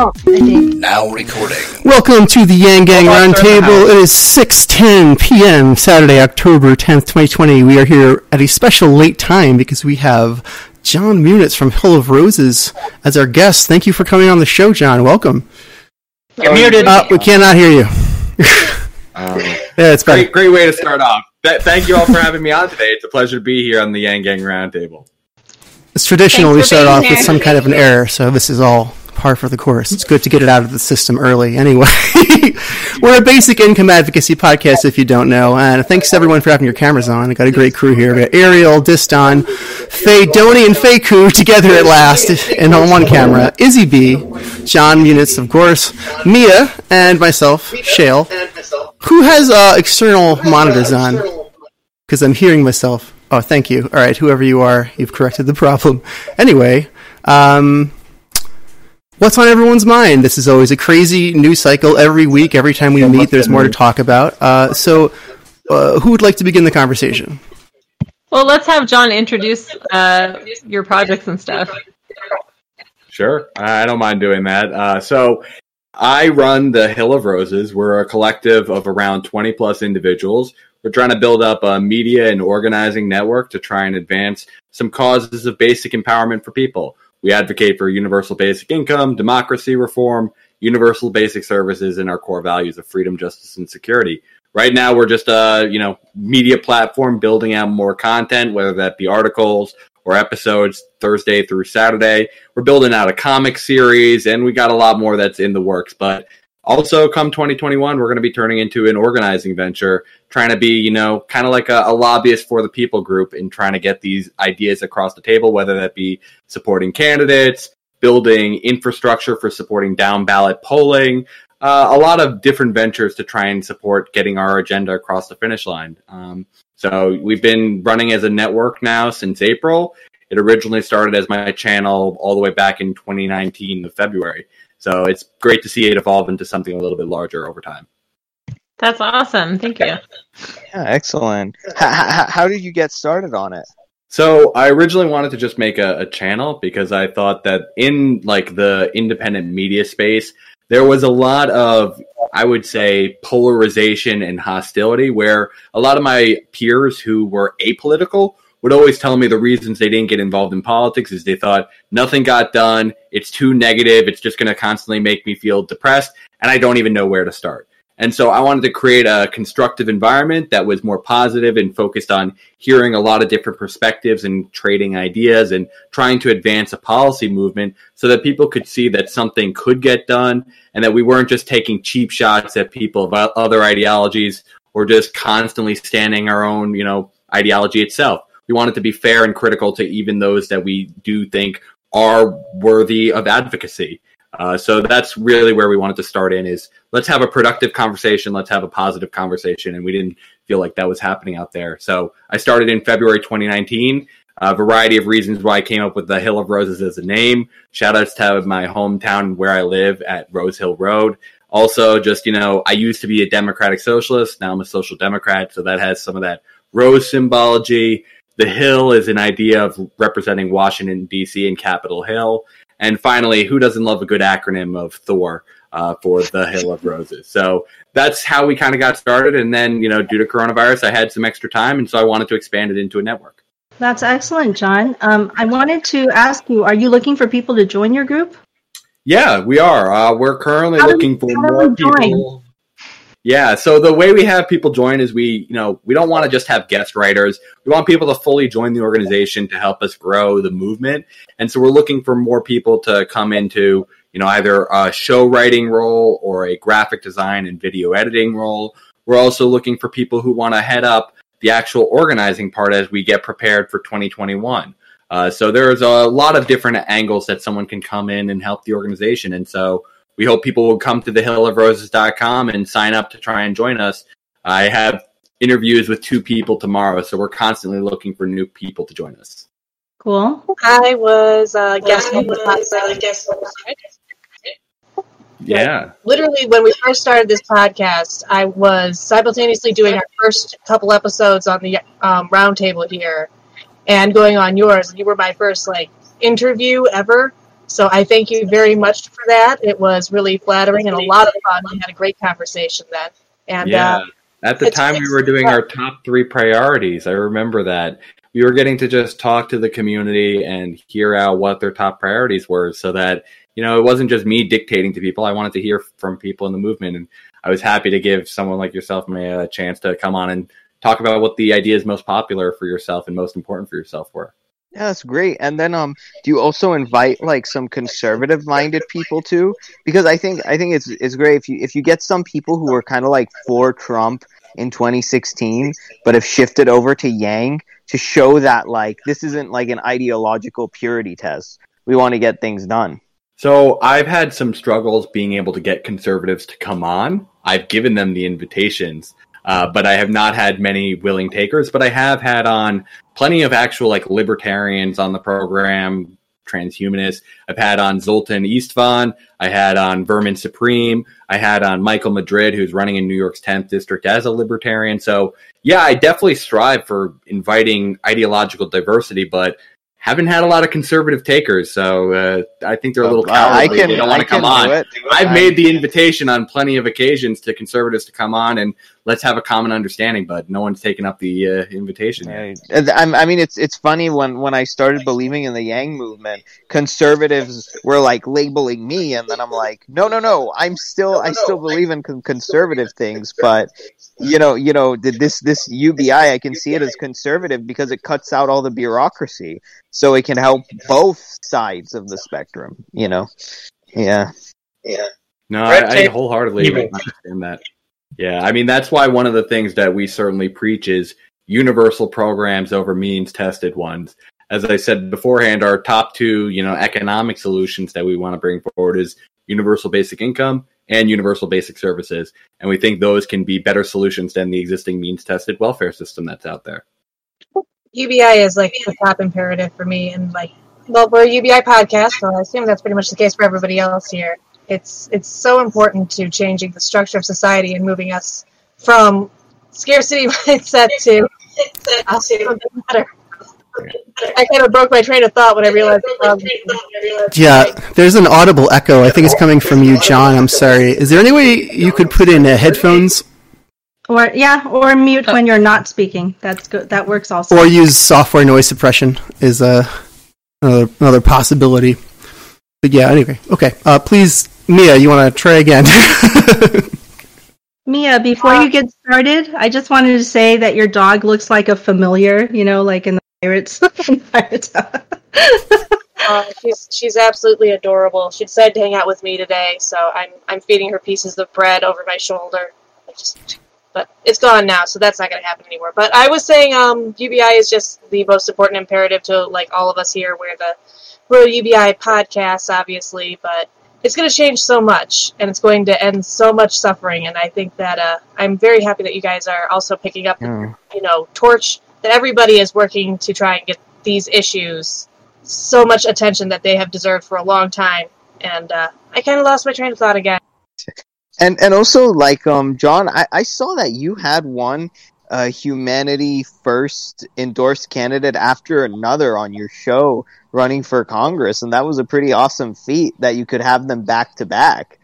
Oh, Now recording. Welcome to the Yang Gang Roundtable. It is 6:10 p.m. Saturday, October 10th, 2020. We are here at a special late time because we have Jon Munitz from Hill of Roses as our guest. Thank you for coming on the show, Jon. Welcome. You're muted. Uh, we cannot hear you. Um, Yeah, it's great, great way to start off. Thank you all for having me on today. It's a pleasure to be here on the Yang Gang Roundtable. It's traditional. We start being off with some kind of an error, so this is all par for the course. It's good to get it out of the system early. Anyway, we're a basic income advocacy podcast, if you don't know. And thanks everyone for having your cameras on. I got a great crew here. We got Ariel, Diston, Faye Doney, and Faye Koo together at last, and on one camera. Izzy B, Jon Munitz, of course, Mia, and myself, Shale. Who has uh, external monitors on? because I'm hearing myself. Oh, thank you. All right, whoever you are, you've corrected the problem. Anyway, um, what's on everyone's mind? This is always a crazy news cycle every week. Every time we meet, there's more to talk about. Uh, so, uh, who would like to begin the conversation? Well, let's have Jon introduce uh, your projects and stuff. Sure, I I don't mind doing that. Uh, so, I run the Hill of Roses. We're a collective of around 20 plus individuals. We're trying to build up a media and organizing network to try and advance some causes of basic empowerment for people. We advocate for universal basic income, democracy reform, universal basic services, and our core values of freedom, justice, and security. Right now, we're just a you know media platform building out more content, whether that be articles or episodes Thursday through Saturday. We're building out a comic series, and we got a lot more that's in the works. But also, come 2021, we're going to be turning into an organizing venture, trying to be, you know, kind of like a, a lobbyist for the people group and trying to get these ideas across the table, whether that be supporting candidates, building infrastructure for supporting down ballot polling, uh, a lot of different ventures to try and support getting our agenda across the finish line. Um, so we've been running as a network now since April. It originally started as my channel all the way back in 2019 of February. So it's great to see it evolve into something a little bit larger over time. That's awesome. Thank you. Yeah, excellent. H- h- how did you get started on it? So I originally wanted to just make a, a channel because I thought that in like the independent media space, there was a lot of, I would say, polarization and hostility where a lot of my peers who were apolitical would always tell me the reasons they didn't get involved in politics is they thought nothing got done. It's too negative. It's just going to constantly make me feel depressed and I don't even know where to start. And so I wanted to create a constructive environment that was more positive and focused on hearing a lot of different perspectives and trading ideas and trying to advance a policy movement so that people could see that something could get done and that we weren't just taking cheap shots at people of other ideologies or just constantly standing our own, you know, ideology itself. We wanted to be fair and critical to even those that we do think are worthy of advocacy. Uh, so that's really where we wanted to start in is let's have a productive conversation let's have a positive conversation and we didn't feel like that was happening out there. So i started in february 2019 a variety of reasons why i came up with the hill of roses as a name. Shout outs to my hometown where i live at rose hill road. Also just you know i used to be a democratic socialist. Now i'm a social democrat. So that has some of that rose symbology the hill is an idea of representing washington d.c and capitol hill and finally, who doesn't love a good acronym of Thor uh, for the Hill of Roses? So that's how we kind of got started. And then, you know, due to coronavirus, I had some extra time, and so I wanted to expand it into a network. That's excellent, Jon. Um, I wanted to ask you: Are you looking for people to join your group? Yeah, we are. Uh, we're currently How looking for more people. Yeah, so the way we have people join is we, you know, we don't want to just have guest writers. We want people to fully join the organization to help us grow the movement. And so we're looking for more people to come into, you know, either a show writing role or a graphic design and video editing role. We're also looking for people who want to head up the actual organizing part as we get prepared for 2021. Uh, so there's a lot of different angles that someone can come in and help the organization. And so we hope people will come to thehillofroses.com and sign up to try and join us. I have interviews with two people tomorrow, so we're constantly looking for new people to join us. Cool. I was a guest on the podcast. Yeah. Literally, when we first started this podcast, I was simultaneously doing our first couple episodes on the um, roundtable here and going on yours. And You were my first like interview ever, So I thank you very much for that. It was really flattering and a lot of fun. We had a great conversation then. And yeah. uh, At the time, we were doing our top three priorities. I remember that. We were getting to just talk to the community and hear out what their top priorities were so that, you know, it wasn't just me dictating to people. I wanted to hear from people in the movement. And I was happy to give someone like yourself, Maya, a chance to come on and talk about what the ideas most popular for yourself and most important for yourself were. Yeah, that's great. And then um do you also invite like some conservative minded people too? Because I think I think it's it's great if you if you get some people who are kind of like for Trump in 2016 but have shifted over to Yang to show that like this isn't like an ideological purity test. We want to get things done. So I've had some struggles being able to get conservatives to come on. I've given them the invitations, uh, but I have not had many willing takers. But I have had on plenty of actual like libertarians on the program, transhumanists. I've had on Zoltan Istvan. I had on Vermin Supreme. I had on Michael Madrid, who's running in New York's 10th district as a libertarian. So yeah, I definitely strive for inviting ideological diversity, but haven't had a lot of conservative takers. So uh, I think they're a little I cowardly. can they don't want to come on. do it. I've I'm- made the invitation on plenty of occasions to conservatives to come on and let's have a common understanding, but no one's taken up the uh, invitation. Right. I'm- mean, it's it's funny when when I started believing in the Yang movement, conservatives were like labeling me, and then I'm like, no, no, no, I'm still I still believe in con- conservative things, but you know, you know, th- this this UBI, I can see it as conservative because it cuts out all the bureaucracy, so it can help both sides of the spectrum. You know, yeah. yeah. No, I, I wholeheartedly understand that. Yeah, I mean that's why one of the things that we certainly preach is universal programs over means tested ones. As I said beforehand, our top two, you know, economic solutions that we want to bring forward is universal basic income and universal basic services, and we think those can be better solutions than the existing means tested welfare system that's out there. UBI is like the top imperative for me, and like, well, we're a UBI podcast, so I assume that's pretty much the case for everybody else here. It's it's so important to changing the structure of society and moving us from scarcity mindset to uh, something better. I kind of broke my train of thought when I realized. Um, Yeah, there's an audible echo. I think it's coming from you, Jon. I'm sorry. Is there any way you could put in uh, headphones Or yeah, or mute when you're not speaking. That's good. That works also. or use software noise suppression? Is uh, another another possibility. But yeah, anyway, okay. Uh, please, Mia, you want to try again? Mia, before you get started, I just wanted to say that your dog looks like a familiar. You know, like in the Pirates. in Pirates. uh, she's she's absolutely adorable. She decided to hang out with me today, so I'm I'm feeding her pieces of bread over my shoulder. I just, but it's gone now, so that's not going to happen anymore. But I was saying, um, UBI is just the most important imperative to like all of us here. We're the we're UBI podcast, obviously, but it's going to change so much, and it's going to end so much suffering. And I think that uh, I'm very happy that you guys are also picking up, Hmm. you know, torch that everybody is working to try and get these issues so much attention that they have deserved for a long time. And uh, I kind of lost my train of thought again. And and also like um Jon, I, I saw that you had one uh, humanity first endorsed candidate after another on your show running for Congress, and that was a pretty awesome feat that you could have them back to back.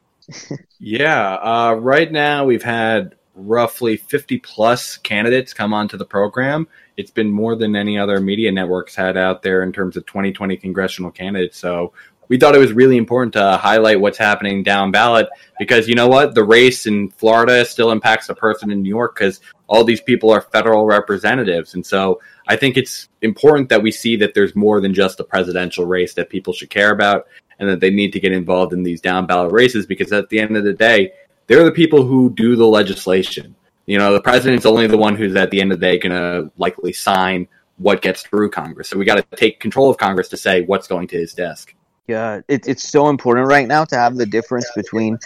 Yeah, uh, right now we've had roughly 50 plus candidates come onto the program. It's been more than any other media networks had out there in terms of 2020 congressional candidates. So we thought it was really important to highlight what's happening down ballot because you know what? The race in Florida still impacts the person in New York because all these people are federal representatives. And so I think it's important that we see that there's more than just a presidential race that people should care about and that they need to get involved in these down ballot races because at the end of the day, they're the people who do the legislation. You know, the president's only the one who's at the end of the day going to likely sign what gets through Congress. So we got to take control of Congress to say what's going to his desk. Yeah, it, it's so important right now to have the difference between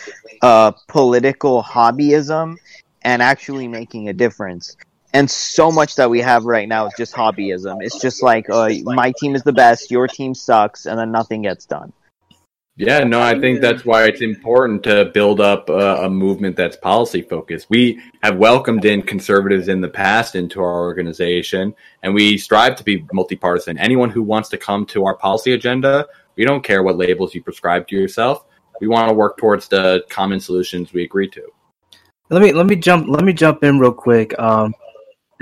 uh, political hobbyism and actually making a difference. And so much that we have right now is just hobbyism. It's just like uh, my team is the best, your team sucks, and then nothing gets done. Yeah, no, I think that's why it's important to build up a, a movement that's policy focused. We have welcomed in conservatives in the past into our organization, and we strive to be multipartisan. Anyone who wants to come to our policy agenda, We don't care what labels you prescribe to yourself. We want to work towards the common solutions we agree to. Let me let me jump let me jump in real quick. Um,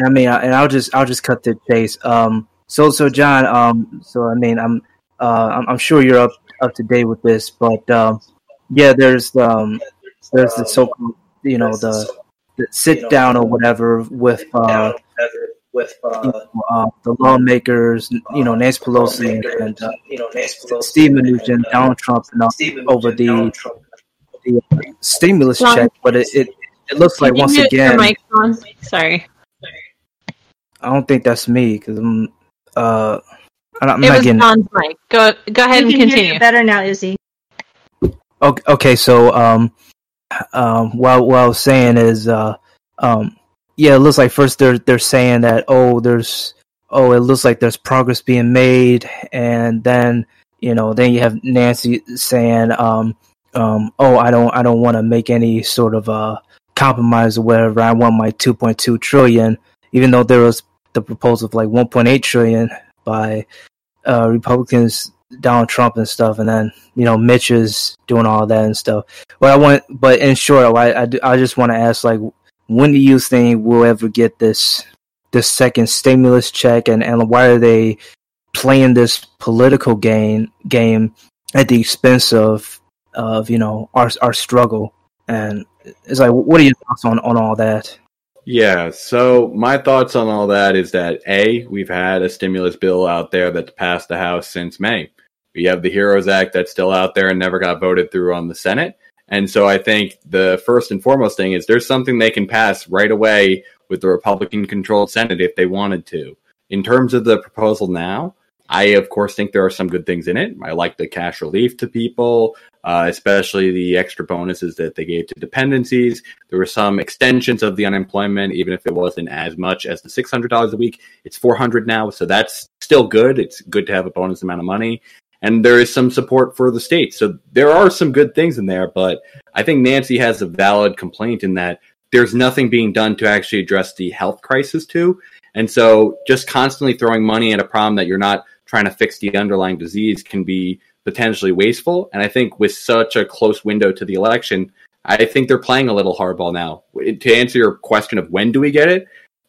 I mean, I, and I'll just I'll just cut the chase. Um, so so Jon, um, so I mean, I'm uh, I'm, I'm sure you're up up to date with this, but um, yeah, there's um, there's the so you know the, the sit down or whatever with uh, with uh, uh, the lawmakers, you know, Nancy Pelosi and uh, you know, Nancy Pelosi Steve Mnuchin, Donald Trump, and all, over the, the stimulus check. But it, it, it looks like once again, sorry, I don't think that's me because I'm. Uh, I'm it not was getting. Jon's mic. Go go ahead we and can hear continue. you better now, Izzy. Okay, okay so um, um, what, what I was saying is, uh, um, yeah, it looks like first they're they're saying that oh, there's oh, it looks like there's progress being made, and then you know, then you have Nancy saying, um, um, oh, I don't I don't want to make any sort of uh compromise or whatever. I want my 2.2 trillion, even though there was the proposal of like 1.8 trillion by uh, Republicans, Donald Trump and stuff, and then you know Mitch is doing all that and stuff. Well, I want, but in short, I I, do- I just want to ask like, when do you think we'll ever get this this second stimulus check, and and why are they playing this political game game at the expense of of you know our our struggle? And it's like, what are your thoughts on on all that? Yeah, so my thoughts on all that is that A, we've had a stimulus bill out there that's passed the House since May. We have the HEROES Act that's still out there and never got voted through on the Senate. And so I think the first and foremost thing is there's something they can pass right away with the Republican controlled Senate if they wanted to. In terms of the proposal now, I of course think there are some good things in it. I like the cash relief to people, uh, especially the extra bonuses that they gave to dependencies. There were some extensions of the unemployment, even if it wasn't as much as the six hundred dollars a week. It's four hundred now, so that's still good. It's good to have a bonus amount of money, and there is some support for the states. So there are some good things in there, but I think Nancy has a valid complaint in that there's nothing being done to actually address the health crisis too. And so just constantly throwing money at a problem that you're not trying to fix the underlying disease can be potentially wasteful. And I think with such a close window to the election, I think they're playing a little hardball now. To answer your question of when do we get it,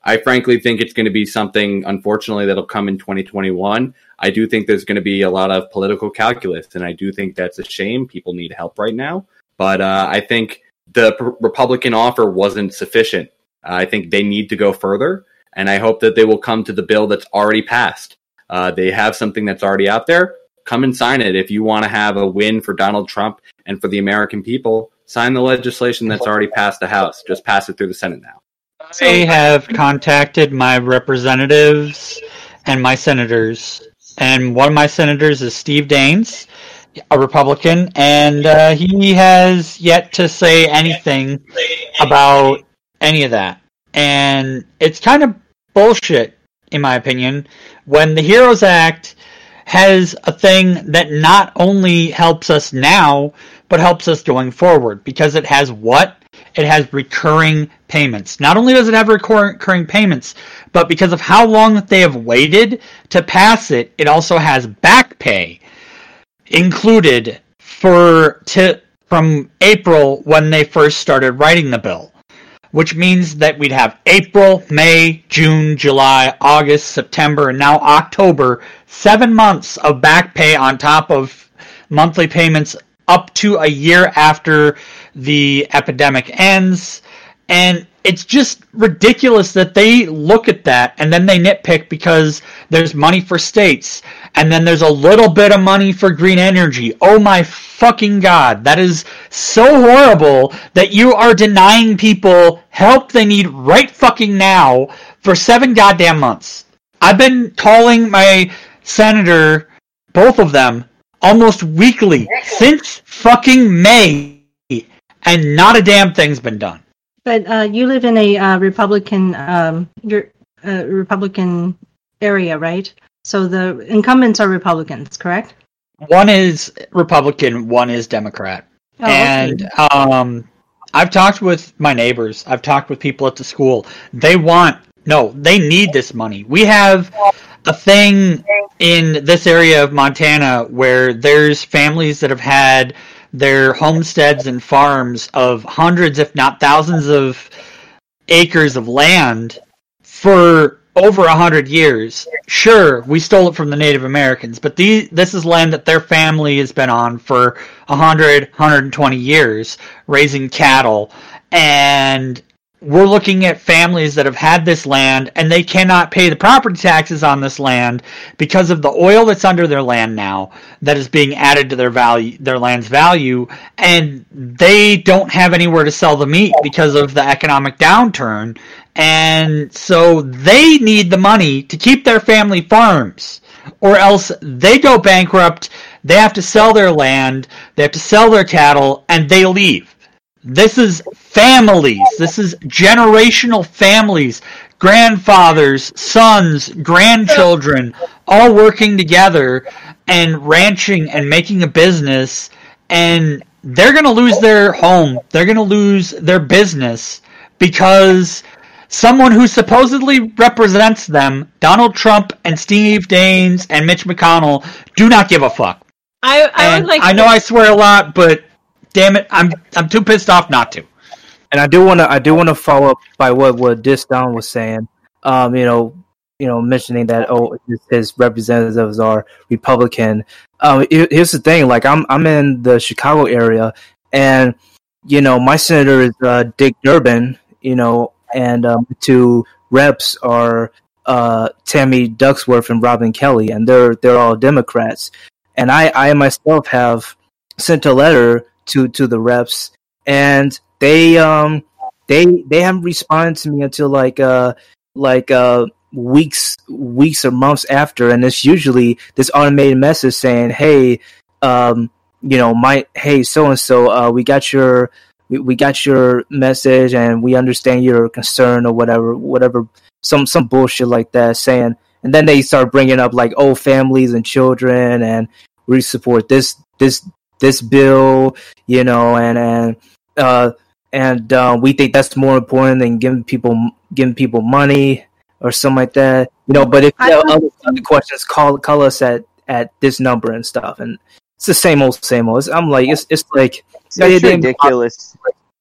I frankly think it's going to be something, unfortunately, that'll come in 2021. I do think there's going to be a lot of political calculus, and I do think that's a shame. People need help right now. But uh, I think the Republican offer wasn't sufficient. I think they need to go further, and I hope that they will come to the bill that's already passed. Uh, they have something that's already out there. Come and sign it if you want to have a win for Donald Trump and for the American people. Sign the legislation that's already passed the House. Just pass it through the Senate now. I have contacted my representatives and my senators, and one of my senators is Steve Daines, a Republican, and uh, he has yet to say anything about any of that. And it's kind of bullshit, in my opinion, when the HEROES Act has a thing that not only helps us now, but helps us going forward because it has what? It has recurring payments. Not only does it have recurring payments, but because of how long that they have waited to pass it, it also has back pay included for to from April when they first started writing the bill. Which means that we'd have April, May, June, July, August, September, and now October, seven months of back pay on top of monthly payments up to a year after the epidemic ends. And it's just ridiculous that they look at that and then they nitpick because there's money for states and then there's a little bit of money for green energy. Oh my fucking god, that is so horrible that you are denying people help they need right fucking now for seven goddamn months. I've been calling my senator, both of them, almost weekly since fucking May, and not a damn thing's been done. But uh, you live in a uh, Republican, um, your uh, Republican area, right? So the incumbents are Republicans, correct? One is Republican, one is Democrat. Oh, okay. and um, I've talked with my neighbors. I've talked with people at the school. They want no, they need this money. We have a thing in this area of Montana where there's families that have had their homesteads and farms of hundreds, if not thousands, of acres of land for over a hundred years. Sure, we stole it from the Native Americans, but these, this is land that their family has been on for a hundred, hundred and twenty years, raising cattle, and we're looking at families that have had this land and they cannot pay the property taxes on this land because of the oil that's under their land now that is being added to their value their land's value. And they don't have anywhere to sell the meat because of the economic downturn. And so they need the money to keep their family farms or else they go bankrupt. They have to sell their land. They have to sell their cattle and they leave this is families. This is generational families. Grandfathers, sons, grandchildren, all working together and ranching and making a business. And they're going to lose their home. They're going to lose their business because someone who supposedly represents them, Donald Trump and Steve Daines and Mitch McConnell, do not give a fuck. I, I would like. I know I swear a lot, but damn it, I'm I'm too pissed off not to. And I do want to I do want to follow up by what what Disdown was saying. Um, you know, you know, mentioning that oh his, representatives are Republican. Um, here's the thing: like I'm I'm in the Chicago area, and you know my senator is uh, Dick Durbin. You know, and um, two reps are uh, Tammy Duckworth and Robin Kelly, and they're they're all Democrats. And I I myself have sent a letter to to the reps, and they um they they haven't responded to me until like uh like uh weeks weeks or months after. And it's usually this automated message saying hey um you know my hey so and so uh we got your we, we got your message and we understand your concern or whatever whatever some some bullshit like that saying and then they start bringing up like oh families and children and we support this this this bill you know and and uh and uh, we think that's more important than giving people giving people money or something like that. You know, but if I you have other, other questions, call call us at at this number and stuff. And it's the same old same old. It's, I'm like it's it's like It's Yeah, ridiculous.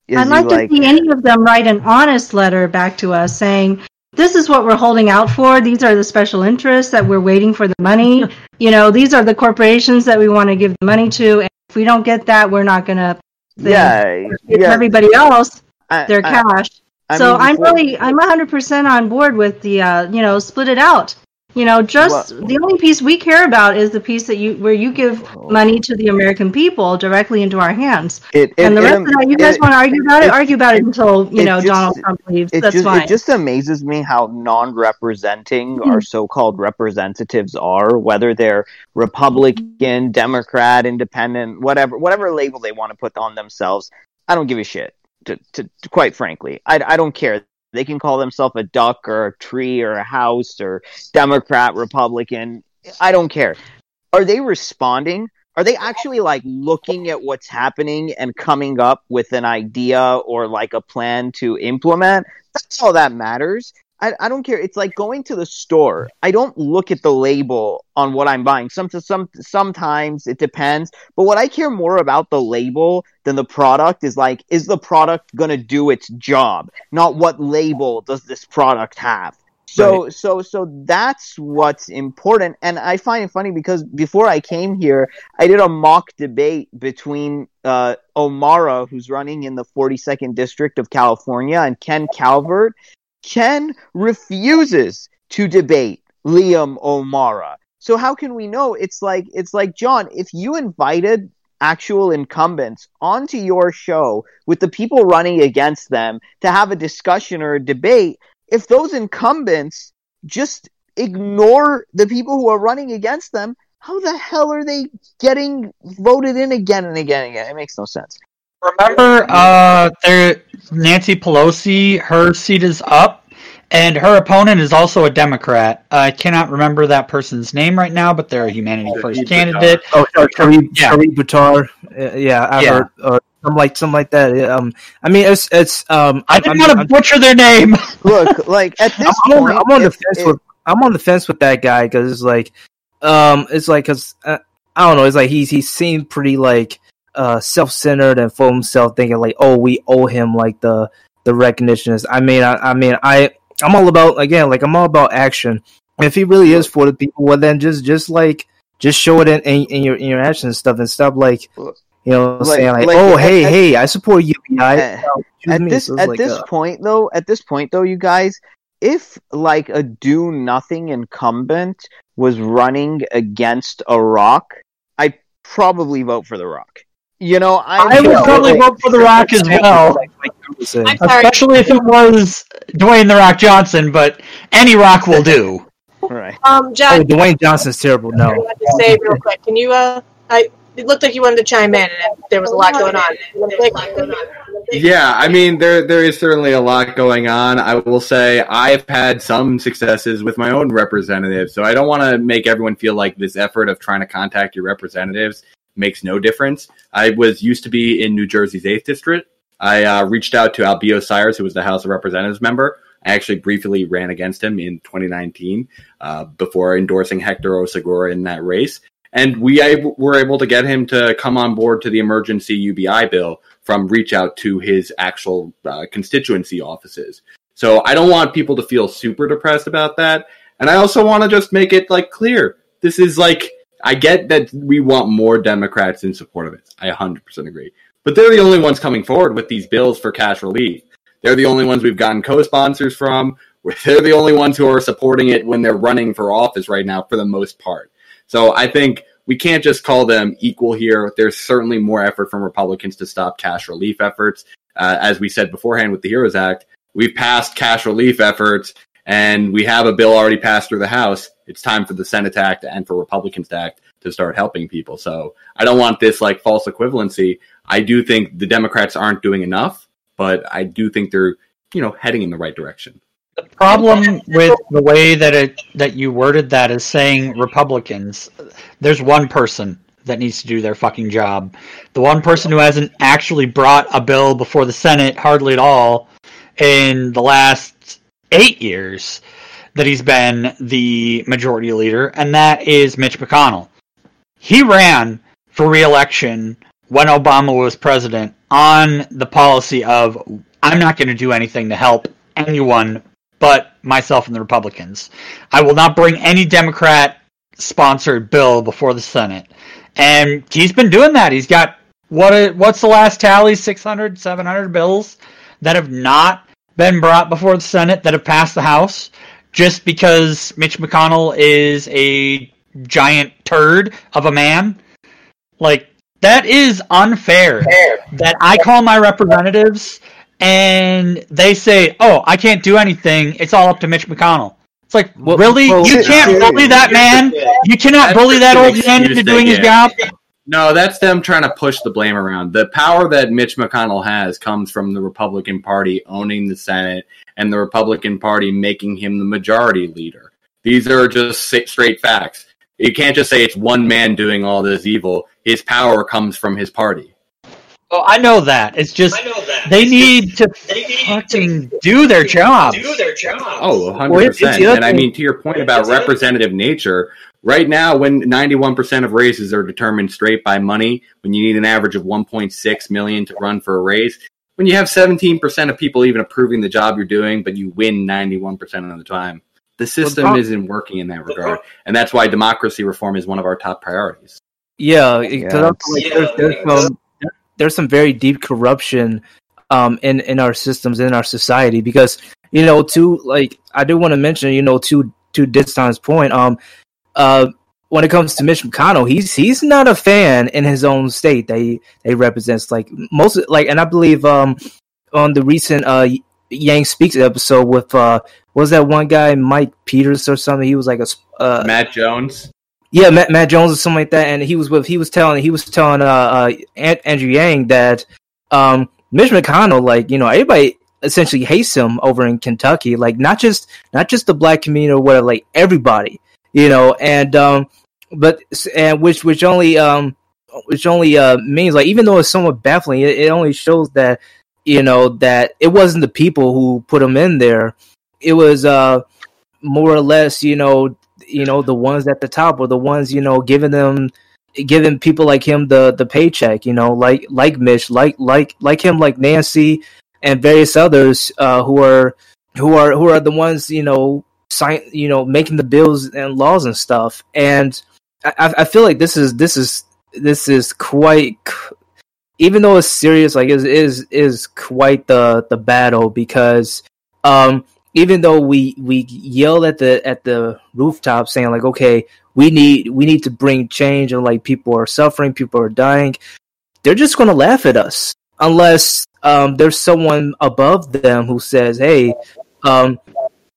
Is I'd like, like, to see any of them write an honest letter back to us saying, this is what we're holding out for. These are the special interests that we're waiting for the money. You know, these are the corporations that we want to give the money to. And if we don't get that, we're not going to yeah, give yeah. everybody else I- their I- cash. I so mean, I'm really, I'm 100% on board with the, uh, you know, split it out. You know, just Well- the only piece we care about is the piece that you, where you give oh. money to the American people directly into our hands. It, it, and the it- rest of that, you guys want to argue about it, it- argue about it until you it know just- Donald Trump leaves. That's just fine. it just amazes me how non-representing hmm. our so-called representatives are, whether they're Republican, Democrat, Independent, whatever whatever label they want to put on themselves. I don't give a shit. To, to, to quite frankly, I, I don't care. They can call themselves a duck or a tree or a house or Democrat, Republican. I don't care. Are they responding? Are they actually like looking at what's happening and coming up with an idea or like a plan to implement? That's all that matters. I, I don't care. It's like going to the store. I don't look at the label on what I'm buying. Some, some, sometimes it depends. But what I care more about the label than the product is like, is the product going to do its job? Not what label does this product have? So, so, so that's what's important. And I find it funny because before I came here, I did a mock debate between uh, O'Mara, who's running in the 42nd District of California, and Ken Calvert. Ken refuses to debate Liam O'Mara. So how can we know? It's like it's like Jon, if you invited actual incumbents onto your show with the people running against them to have a discussion or a debate, if those incumbents just ignore the people who are running against them, how the hell are they getting voted in again and again and again? It makes no sense. Remember, uh, there Nancy Pelosi, her seat is up, and her opponent is also a Democrat. I cannot remember that person's name right now, but they're a Humanity First Sharif candidate. oh Sharif Yeah. Sharif Buttar. Uh, yeah, I Yeah. heard or something like something like that. Um, I mean it's it's um I didn't want to butcher their name. Look, like at this I'm, on, point, I'm on the fence if- with I'm on the fence with that guy because it's like, um, it's like because uh, I don't know, it's like he's he seemed pretty like uh self centered and full himself, thinking like, oh, we owe him like the the recognition. I mean, I, I mean, I I'm all about again, like I'm all about action. If he really is for the people, well, then just just like just show it in, in, in your in your actions and stuff, and stop like you know Like- saying like, like, oh, at- hey, at- hey, I support UBI. at- at me. this So at like, this uh, point though at this point though you guys if like a do nothing incumbent was running against a rock i'd probably vote for the rock you know I'm, I would Yeah, probably like- vote for The Rock as well, like, like you were saying. I'm sorry. especially if it was Dwayne The Rock Johnson. But any Rock will do. right Um, Oh, Jon, Dwayne Johnson's terrible. I No, wanted to say real quick. Can you? Uh, I it looked like you wanted to chime in, and there was a lot going on. Real. Yeah, I mean there there is certainly a lot going on. I will say I've had some successes with my own representatives, so I don't want to make everyone feel like this effort of trying to contact your representatives makes no difference. I was used to be in New Jersey's eighth district. I uh, reached out to Albio Sires, who was the House of Representatives member. I actually briefly ran against him in 2019 uh, before endorsing Hector Oseguera in that race. And we were able to get him to come on board to the emergency UBI bill from reach out to his actual uh, constituency offices. So I don't want people to feel super depressed about that. And I also want to just make it like clear. This is like, I get that we want more Democrats in support of it. I 100% agree. But they're the only ones coming forward with these bills for cash relief. They're the only ones we've gotten co-sponsors from. They're the only ones who are supporting it when they're running for office right now for the most part. So I think we can't just call them equal here. There's certainly more effort from Republicans to stop cash relief efforts. Uh, as we said beforehand with the HEROES Act, we've passed cash relief efforts and we have a bill already passed through the House. It's time for the Senate to act and for Republicans to act to start helping people. So I don't want this like false equivalency. I do think the Democrats aren't doing enough, but I do think they're, you know, heading in the right direction. The problem with the way that it that you worded that is saying Republicans. There's one person that needs to do their fucking job. The one person who hasn't actually brought a bill before the Senate hardly at all in the last eight years that he's been the majority leader, and that is Mitch McConnell. He ran for reelection when Obama was president on the policy of I'm not going to do anything to help anyone but myself and the Republicans. I will not bring any Democrat sponsored bill before the Senate. And he's been doing that. He's got what what's the last tally 600 700 bills that have not been brought before the Senate that have passed the House just because Mitch McConnell is a giant turd of a man. Like that is unfair. That I call my representatives and they say, "Oh, I can't do anything. It's all up to Mitch McConnell." It's like, Well- really? well, you can't bully that man. You cannot bully that old man into doing his job. No, that's them trying to push the blame around. The power that Mitch McConnell has comes from the Republican Party owning the Senate and the Republican Party making him the majority leader. These are just straight facts. You can't just say it's one man doing all this evil. His power comes from his party. Oh, I know that. It's just they need to fucking do their job. Oh, 100%. Well, it's- it's and I mean, to your point about representative nature, right now, when 91% of races are determined straight by money, when you need an average of 1.6 million to run for a race, when you have 17% of people even approving the job you're doing, but you win 91% of the time, the system prob- isn't working in that regard. And that's why democracy reform is one of our top priorities. Yeah, because Yeah, like, there's, there's some there's some very deep corruption um in in our systems in our society because you know to like I do want to mention you know to to Diston's point um uh when it comes to Mitch McConnell he's he's not a fan in his own state that he, that he represents like most like and I believe um on the recent uh Yang Speaks episode with uh was that one guy Mike Peters or something he was like a uh Matt Jones? Yeah, Matt, Matt Jones or something like that, and he was with he was telling he was telling uh, uh Andrew Yang that um Mitch McConnell like you know everybody essentially hates him over in Kentucky like not just not just the black community or whatever like everybody you know and um but and which which only um which only uh means like even though it's somewhat baffling it, it only shows that you know that it wasn't the people who put him in there. It was uh more or less, you know, you know, the ones at the top or the ones, you know, giving them giving people like him the the paycheck, you know, like like Mitch, like like like him, like Nancy and various others uh, who are who are who are the ones, you know, sign you know, making the bills and laws and stuff. And I, I feel like this is this is this is quite even though it's serious, like is is is quite the the battle because um even though we we yell at the at the rooftop saying like okay we need we need to bring change and like people are suffering people are dying they're just going to laugh at us unless um, there's someone above them who says hey um,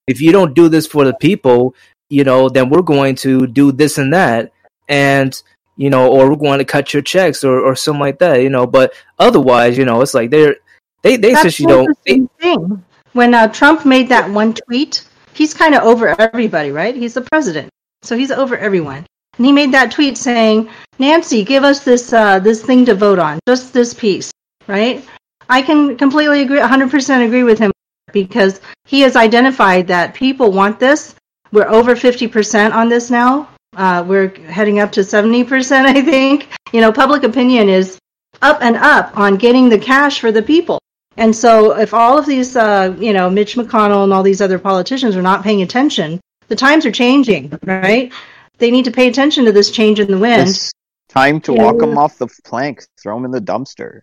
if you don't do this for the people you know then we're going to do this and that and you know or we're going to cut your checks or, or something like that you know but otherwise you know it's like they're they they That's essentially the don't they, thing. When uh, Trump made that one tweet, he's kind of over everybody, right? He's the president, so he's over everyone. And he made that tweet saying, "Nancy, give us this uh, this thing to vote on, just this piece." Right? I can completely agree, 100% agree with him because he has identified that people want this. We're over 50% on this now. Uh, we're heading up to 70%, I think. You know, public opinion is up and up on getting the cash for the people. And so, if all of these, uh, you know, Mitch McConnell and all these other politicians are not paying attention, the times are changing, right? They need to pay attention to this change in the wind. It's time to walk them off the plank, throw them in the dumpster.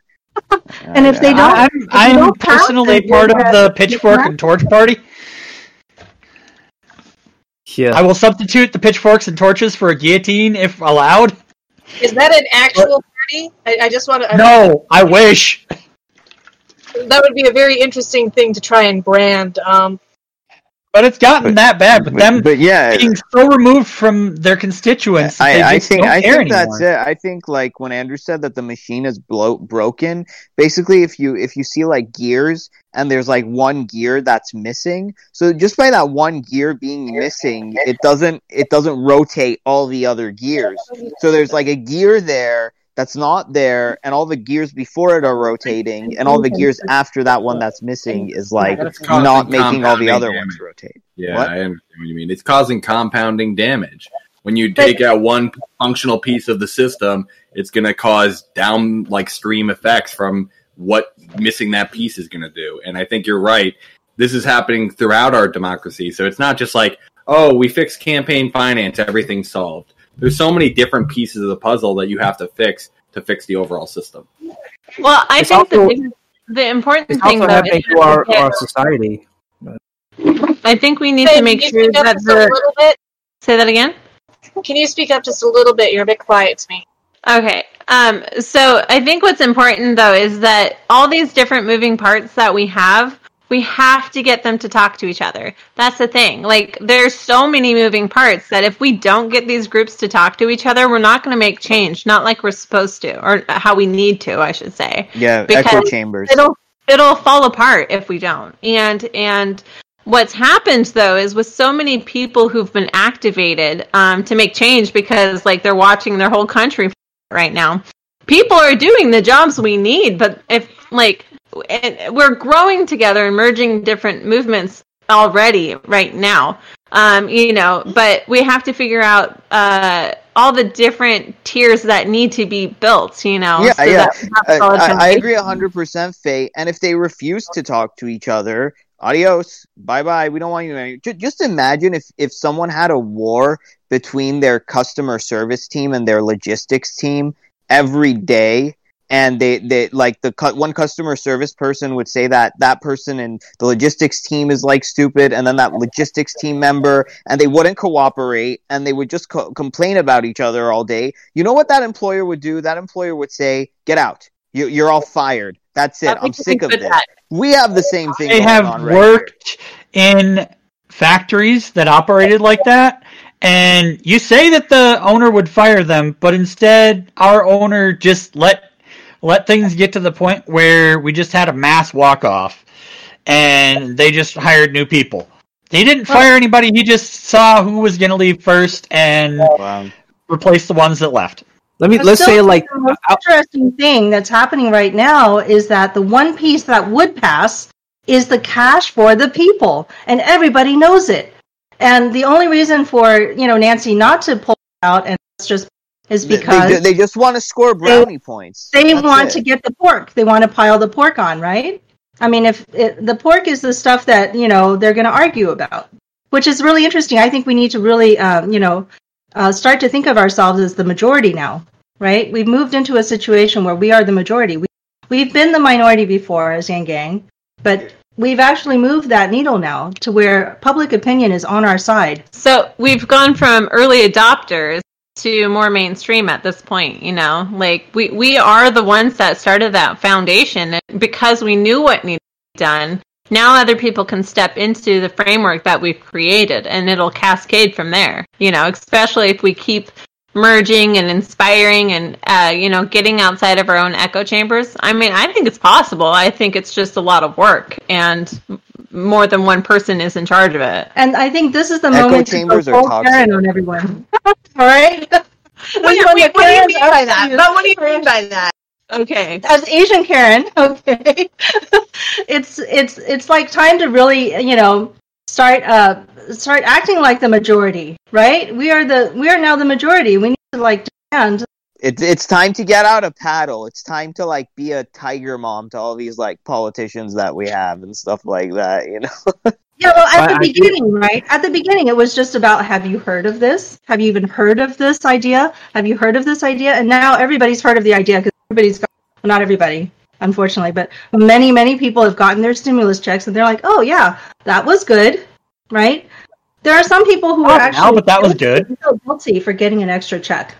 And if they don't- I'm, you I'm don't personally it, part of the pitchfork and torch party. yeah I will substitute the pitchforks and torches for a guillotine if allowed. Is that an actual party? I, I just want to. No, I wish. That would be a very interesting thing to try and brand. Um, But it's gotten that bad. But, them but yeah, being so removed from their constituents, that they I, I think don't I care think that's it. I think like when Andrew said that the machine is blo- broken, basically if you if you see like gears and there's like one gear that's missing, so just by that one gear being missing, it doesn't it doesn't rotate all the other gears. So there's like a gear there that's not there, mm-hmm. and all the gears before it are rotating, mm-hmm. and all the gears after that one that's missing mm-hmm. is like not making all the other damage. ones rotate. Yeah, What? I understand what you mean. It's causing compounding damage. When you take out one functional piece of the system, it's going to cause down like stream effects from what missing that piece is going to do. And I think you're right. This is happening throughout our democracy. So it's not just like, oh, we fixed campaign finance, everything's solved. There's so many different pieces of the puzzle that you have to fix to fix the overall system. Well, I It's think also- the, big- the important it's thing also though is to our, that- our society I think we need Ben, to make sure speak that just a the little bit? say that again. Can you speak up just a little bit? You're a bit quiet to me. Okay. Um, so I think what's important though is that all these different moving parts that we have, we have to get them to talk to each other. That's the thing. Like there's so many moving parts that if we don't get these groups to talk to each other, we're not going to make change. Not like we're supposed to, or how we need to, I should say. Yeah, Because echo chambers. It'll it'll fall apart if we don't. And and what's happened though is with so many people who've been activated um, to make change because like they're watching their whole country right now. People are doing the jobs we need, but if like and we're growing together and merging different movements already right now. Um, you know, but we have to figure out uh, all the different tiers that need to be built. You know, Yeah, so yeah. I, I, I agree 100% Faye. And if they refuse to talk to each other, adios, bye bye. We don't want you. Just imagine if, if someone had a war between their customer service team and their logistics team every day. And they, they like the cu- one customer service person would say that that person and the logistics team is like stupid, and then that logistics team member, and they wouldn't cooperate, and they would just co- complain about each other all day. You know what that employer would do? That employer would say, "Get out! You, you're all fired. That's it. That's I'm sick of this." at. We have the same thing. They going have on right worked in factories that operated like that, and you say that the owner would fire them, but instead our owner just let let things get to the point where we just had a mass walk off, and they just hired new people. He didn't fire anybody. He just saw who was going to leave first and Wow. replace the ones that left. let me But let's say like the most interesting thing that's happening right now is that the one piece that would pass is the cash for the people, and everybody knows it. And the only reason for you know Nancy not to pull out and it's just is because they, they just want to score brownie points. they That's want it. to get the pork. They want to pile the pork on, right? I mean, if it, the pork is the stuff that you know they're going to argue about, which is really interesting. I think we need to really, um, you know, uh, start to think of ourselves as the majority now, right? We've moved into a situation where we are the majority. We, we've been the minority before as Yang Gang, but we've actually moved that needle now to where public opinion is on our side. So we've gone from early adopters to more mainstream at this point, you know. Like we we are the ones that started that foundation and because we knew what needed to be done. Now other people can step into the framework that we've created and it'll cascade from there. You know, especially if we keep merging and inspiring and uh, you know getting outside of our own echo chambers i mean i think it's possible i think it's just a lot of work and more than one person is in charge of it And I think this is the Echo moment chambers to go full toxic. Karen on everyone. All right. What, This do you- wait, what do you mean by that? But what do you mean by that? okay as Asian Karen, okay, it's it's it's like time to really you know start uh start acting like the majority, right? We are the we are now the majority. We need to like demand. It's it's time to get out a paddle. It's time to like be a tiger mom to all these like politicians that we have and stuff like that. You know, Yeah, well, at the I do- beginning, right? At the beginning, it was just about have you heard of this? Have you even heard of this idea? Have you heard of this idea? And now everybody's heard of the idea because everybody's got, well, not everybody, unfortunately, but many, many people have gotten their stimulus checks and they're like, oh, yeah, that was good, right? There are some people who Oh, are now, actually but that was good. feel guilty for getting an extra check.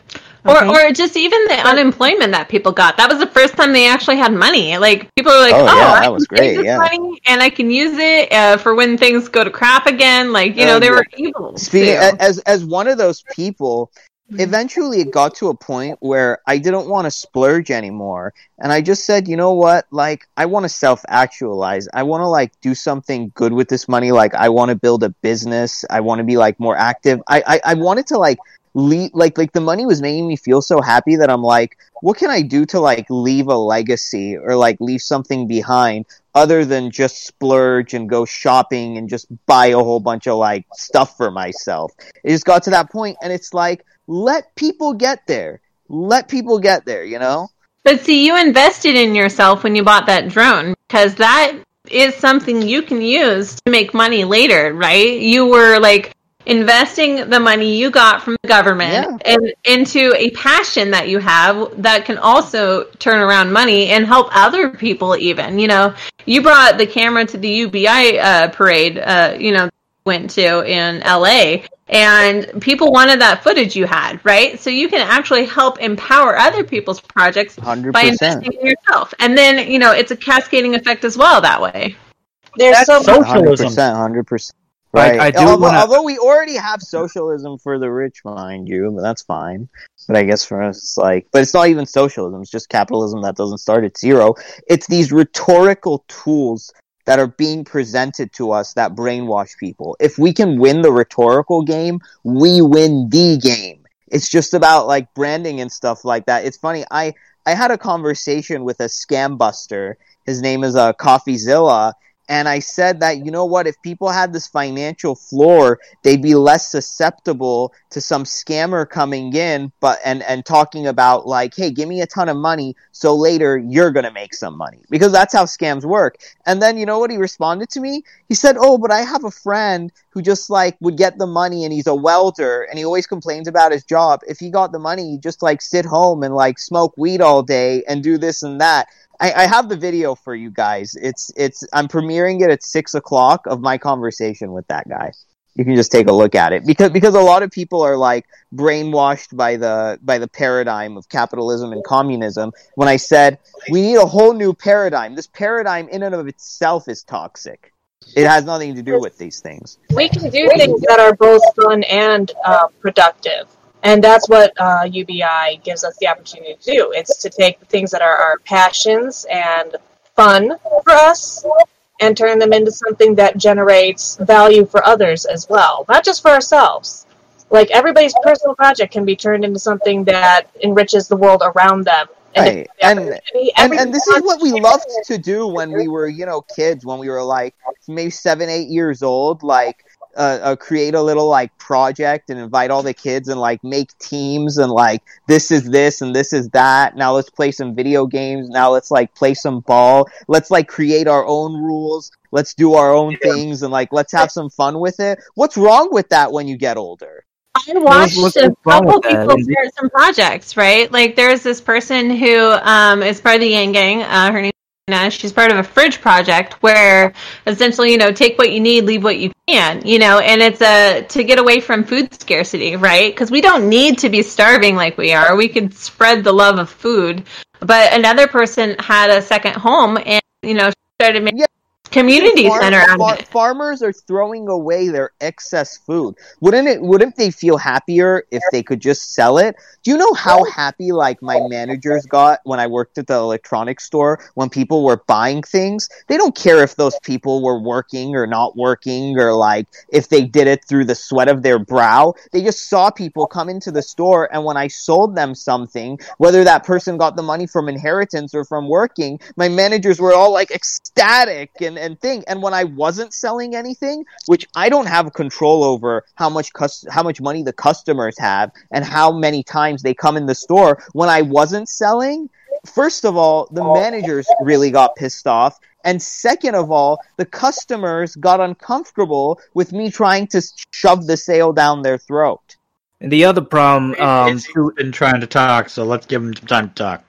Or, okay? or just even the unemployment that people got. That was the first time they actually had money. Like people were like, Oh, "Oh, yeah, that can was take great, this yeah. money and I can use it uh, for when things go to crap again." Like you know, they were able speaking to. as as one of those people, Mm-hmm. eventually it got to a point where I didn't want to splurge anymore, and I just said, you know what, like I want to self actualize. I want to like do something good with this money. Like I want to build a business. I want to be like more active. I I, I wanted to like leave like like the money was making me feel so happy that I'm like, what can I do to like leave a legacy or like leave something behind other than just splurge and go shopping and just buy a whole bunch of like stuff for myself. It just got to that point and it's like let people get there. Let people get there, you know? But see, you invested in yourself when you bought that drone because that is something you can use to make money later, right? You were like investing the money you got from the government Yeah. and into a passion that you have that can also turn around money and help other people even you know you brought the camera to the ubi uh, parade uh, you know went to in la and people wanted that footage you had right so you can actually help empower other people's projects Hundred by investing in yourself and then you know it's a cascading effect as well that way There's That's so so- much. Hundred Socialism. percent, hundred percent. I- Right. I do although, wanna- although we already have socialism for the rich, mind you, but that's fine. But I guess for us, it's like, but it's not even socialism. It's just capitalism that doesn't start at zero. It's these rhetorical tools that are being presented to us that brainwash people. If we can win the rhetorical game, we win the game. It's just about like branding and stuff like that. It's funny. I I had a conversation with a scam buster. His name is uh, CoffeeZilla, and I said that you know what, if people had this financial floor, they'd be less susceptible to some scammer coming in, but and and talking about like, hey, give me a ton of money, so later you're gonna make some money because that's how scams work. And then you know what he responded to me? He said, oh, but I have a friend who just like would get the money and he's a welder and he always complains about his job. If he got the money, he'd just like sit home and like smoke weed all day and do this and that. I, I have the video for you guys. It's it's I'm premiering it at six o'clock of my conversation with that guy. You can just take a look at it because because a lot of people are like brainwashed by the by the paradigm of capitalism and communism. When I said we need a whole new paradigm, this paradigm in and of itself is toxic. It has nothing to do with these things. we can do things that are both fun and uh, productive. And that's what uh, UBI gives us the opportunity to do. It's to take the things that are our passions and fun for us and turn them into something that generates value for others as well, not just for ourselves. Like everybody's personal project can be turned into something that enriches the world around them. Right. if And- and, and this is what we loved to do when we were you know kids when we were like maybe seven eight years old like uh, uh, create a little like project and invite all the kids and like make teams and like this is this and this is that. Now let's play some video games. Now let's like play some ball. Let's like create our own rules. Let's do our own things and like let's have some fun with it. What's wrong with that when you get older? I watched what's a couple with that? people And- start some projects, right? Like there's this person who um, is part of the Yang Gang. Uh, her name She's part of a fridge project where essentially, you know, take what you need, leave what you can, you know, and it's a to get away from food scarcity, right? Because we don't need to be starving like we are. We could spread the love of food. But another person had a second home and you know started making Yeah. Community Farm- center far- farmers are throwing away their excess food. Wouldn't it? Wouldn't they feel happier if they could just sell it? Do you know how happy like my managers got when I worked at the electronics store when people were buying things? They don't care if those people were working or not working or like if they did it through the sweat of their brow. They just saw people come into the store and when I sold them something, whether that person got the money from inheritance or from working, my managers were all like ecstatic and, and thing. And when I wasn't selling anything, which I don't have control over how much cus- how much money the customers have and how many times they come in the store, when I wasn't selling, first of all, the managers really got pissed off. And second of all, the customers got uncomfortable with me trying to shove the sale down their throat. And the other problem, um, He's been trying to talk, so let's give him some time to talk.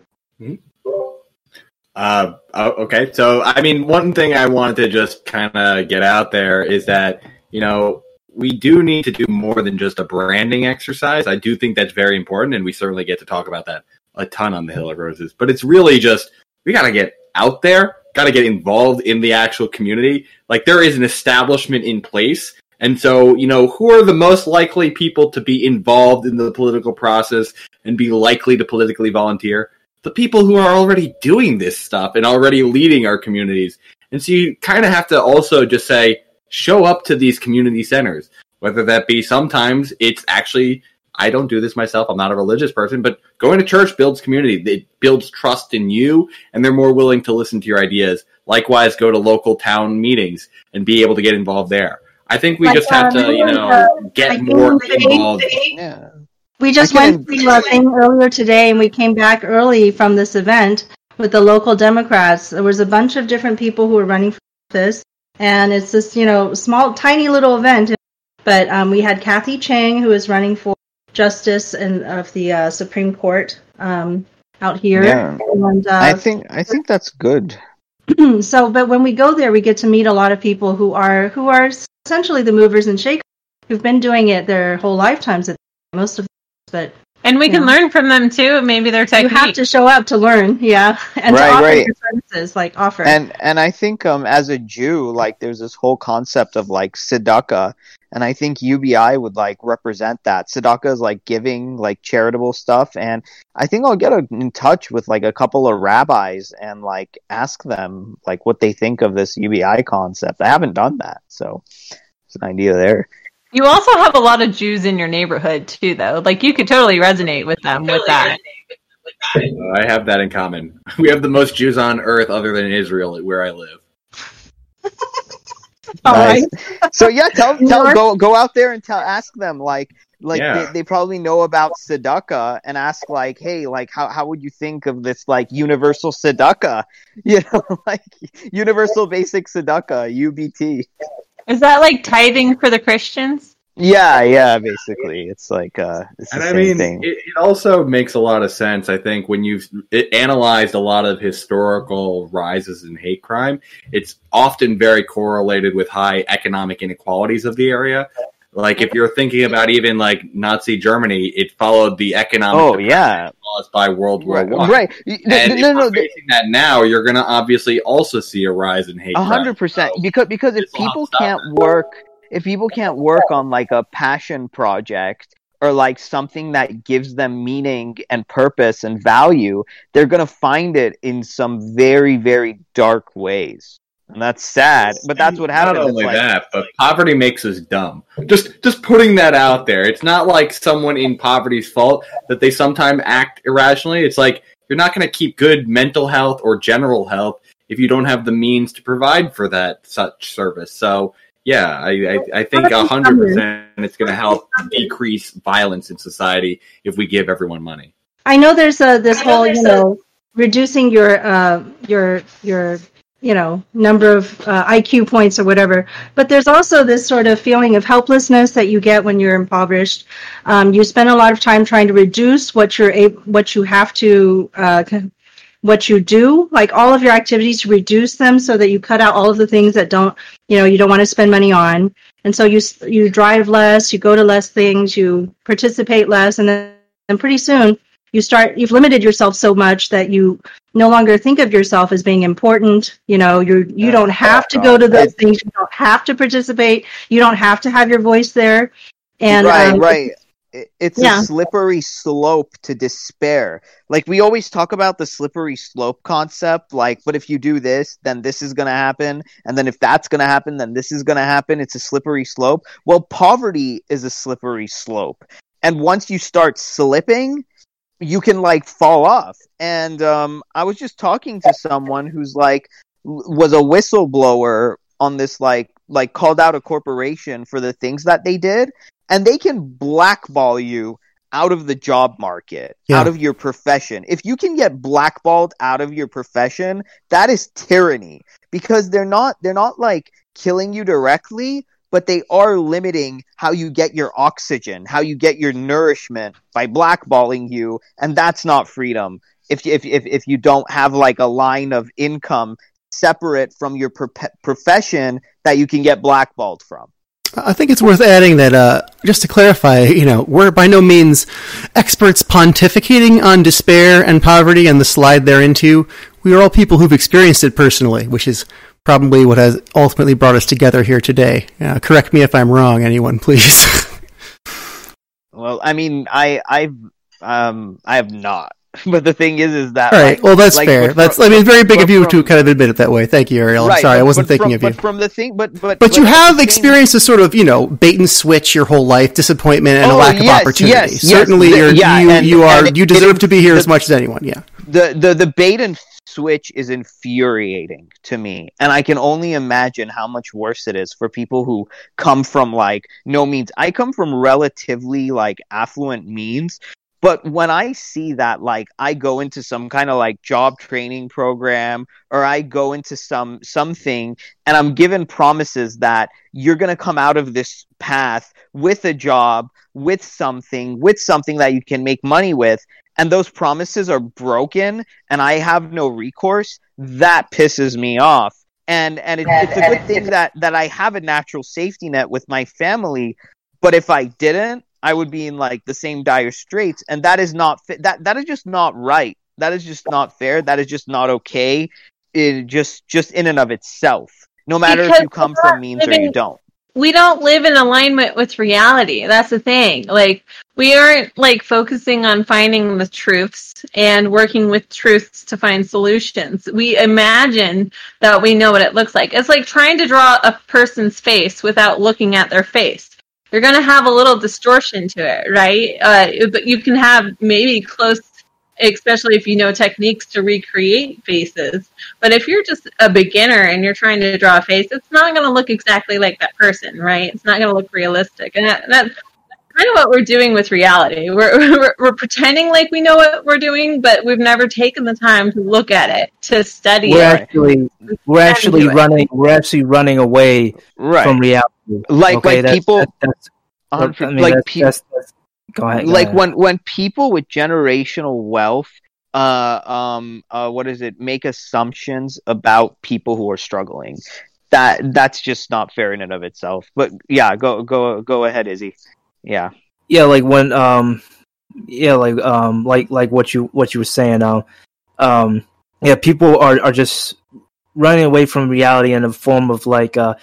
Uh, oh, okay. So, I mean, one thing I wanted to just kind of get out there is that, you know, we do need to do more than just a branding exercise. I do think that's very important, and we certainly get to talk about that a ton on the Hill of Roses. But it's really just, we got to get out there, got to get involved in the actual community. Like, there is an establishment in place. And so, you know, who are the most likely people to be involved in the political process and be likely to politically volunteer? The people who are already doing this stuff and already leading our communities. And so you kind of have to also just say, show up to these community centers, whether that be sometimes it's actually, I don't do this myself. I'm not a religious person, but going to church builds community. It builds trust in you and they're more willing to listen to your ideas. Likewise, go to local town meetings and be able to get involved there. I think we Like, just have um, to, you know, uh, get more in the- involved. Yeah. We just went to a thing earlier today, and we came back early from this event with the local Democrats. There was a bunch of different people who were running for office, and it's this, you know, small, tiny little event. But um, we had Kathy Chang, who is running for justice and of the uh, Supreme Court um, out here. Yeah. And, uh, I think I think that's good. so but when we go there we get to meet a lot of people who are who are essentially the movers and shakers who've been doing it their whole lifetimes at most of but And we can Yeah. learn from them too, maybe their you have to show up to learn yeah and Right, to offer right. your services like offer And and I think um as a Jew, like there's this whole concept of like tzedakah, and I think UBI would like represent that. Tzedakah is like giving like charitable stuff, and I think I'll get a, in touch with like a couple of rabbis and like ask them like what they think of this UBI concept. I haven't done that, so it's an idea there. You also have a lot of Jews in your neighborhood too, though. Like you could totally resonate with them with that. I have that in common. We have the most Jews on earth other than Israel where I live. All Nice. right. So yeah, tell, tell go go out there and tell ask them like like Yeah. they, they probably know about tzedakah and ask like hey like how how would you think of this like universal tzedakah you know like universal basic tzedakah UBT Is that like tithing for the Christians? yeah yeah basically it's like uh it's the And I mean, thing it, it also makes a lot of sense. I think when you've it analyzed a lot of historical rises in hate crime, it's often very correlated with high economic inequalities of the area. Like if you're thinking about even like Nazi Germany, it followed the economic oh yeah caused by World War right One. right Y- And no if no we're no facing that now, you're going to obviously also see a rise in hate. A hundred percent. Because because if This will help people can't it. work, if people can't work on like a passion project or like something that gives them meaning and purpose and value, they're gonna find it in some very very dark ways, and that's sad. But that's what happens. Not only like- that, but poverty makes us dumb. Just just putting that out there. It's not like someone in poverty's fault that they sometimes act irrationally. It's like you're not going to keep good mental health or general health if you don't have the means to provide for that such service. So yeah, I, I, I think a hundred percent it's going to help decrease violence in society if we give everyone money. I know there's a this whole you know reducing your uh, your your you know number of uh, IQ points or whatever, but there's also this sort of feeling of helplessness that you get when you're impoverished. Um, you spend a lot of time trying to reduce what you're able, what you have to. Uh, what you do, like all of your activities, reduce them so that you cut out all of the things that don't, you know, you don't want to spend money on. And so you you drive less, you go to less things, you participate less, and then and pretty soon you start you've limited yourself so much that you no longer think of yourself as being important you know you're you don't have to go to those things you don't have to participate you don't have to have your voice there and right um, right it's Yeah. a slippery slope to despair. Like we always talk about the slippery slope concept, like, but if you do this, then this is gonna happen, and then if that's gonna happen, then this is gonna happen. It's a slippery slope. Well, poverty is a slippery slope. And once you start slipping, you can like fall off. And um I was just talking to someone who's like was a whistleblower on this like like called out a corporation for the things that they did and they can blackball you out of the job market, Yeah. out of your profession. If you can get blackballed out of your profession, that is tyranny because they're not they're not like killing you directly, but they are limiting how you get your oxygen, how you get your nourishment by blackballing you, and that's not freedom. If if if, if you don't have like a line of income separate from your profession that you can get blackballed from. I think it's worth adding that, uh, just to clarify, you know, we're by no means experts pontificating on despair and poverty and the slide they're into. We are all people who've experienced it personally, which is probably what has ultimately brought us together here today. Uh, correct me if I'm wrong, anyone, please. Well, I mean, I I've um I have not. But the thing is, is that all right, like- well, that's like, fair. but That's, from- I mean, very big of you from- to kind of admit it that way. Thank you, Ariel. I'm right, sorry, I wasn't thinking from, of you. But from the thing, but but But you at have experienced a sort of, you know, bait and switch your whole life, disappointment and a Oh, lack of opportunity. yes, yes. Certainly, The- you're, yeah, you, and- you are, and you deserve it- to be here the- as much as anyone. Yeah. the the the bait and switch is infuriating to me. And i can only imagine how much worse it is for people who come from like no means. I come from relatively like affluent means. But when i see that like i go into some kind of like job training program or i go into some something and i'm given promises that you're going to come out of this path with a job with something with something that you can make money with and those promises are broken and I have no recourse, that pisses me off. And and it, it's a good thing that that I have a natural safety net with my family, but if I didn't, I would be in like the same dire straits, and that is not fi- that that is just not right. That is just not fair. That is just not okay. It just just in and of itself. No matter if you come from means or you don't. We don't live in alignment with reality. That's the thing. Like we aren't like focusing on finding the truths and working with truths to find solutions. We imagine that we know what it looks like. It's like trying to draw a person's face without looking at their face. You're going to have a little distortion to it, right? Uh, but you can have maybe close, especially if you know techniques to recreate faces. But if you're just a beginner and you're trying to draw a face, it's not going to look exactly like that person, right? It's not going to look realistic, and that, that's kind of what we're doing with reality. We're, we're we're pretending like we know what we're doing, but we've never taken the time to look at it, to study We're it. actually we're actually do it. running we're actually running away Right. from reality. like Okay, like that's- people that's, that's, um, I mean, like that's, pe- that's, that's, go ahead. go like ahead. when when people with generational wealth uh um uh what is it make assumptions about people who are struggling that that's just not fair in and of itself but yeah go go go ahead izzy yeah yeah like when um yeah like um like like what you what you were saying um um yeah people are are just running away from reality in a form of like uh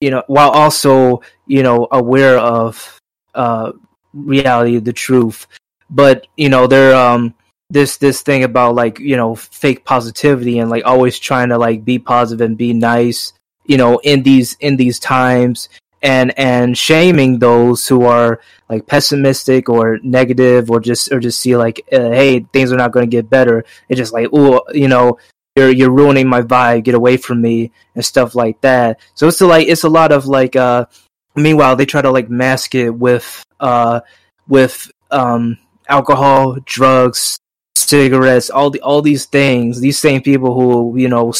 you know while also you know aware of uh reality the truth. But you know they're um this this thing about like you know fake positivity and like always trying to like be positive and be nice you know in these in these times and and shaming those who are like pessimistic or negative or just or just see like uh, hey things are not going to get better. It's just like oh you know you're you're ruining my vibe, get away from me and stuff like that. So it's like it's a lot of like uh meanwhile they try to like mask it with uh with um alcohol, drugs, cigarettes, all the all these things. These same people who you know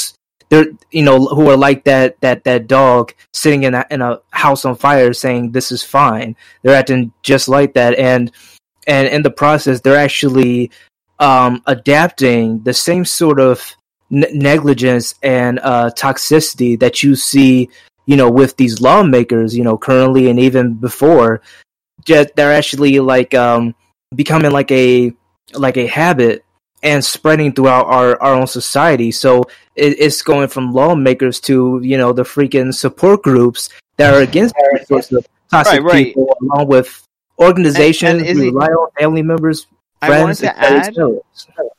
they're you know who are like that that that dog sitting in a in a house on fire saying this is fine. They're acting just like that, and and in the process they're actually um, adapting the same sort of ne- negligence and uh, toxicity that you see you know with these lawmakers you know currently and even before. Just, they're actually like um, becoming like a like a habit and spreading throughout our, our own society. So it, it's going from lawmakers to you know the freaking support groups that are against of toxic Right, right. people, along with organizations And- and is who it- rely on family members, I wanted friends, to and add-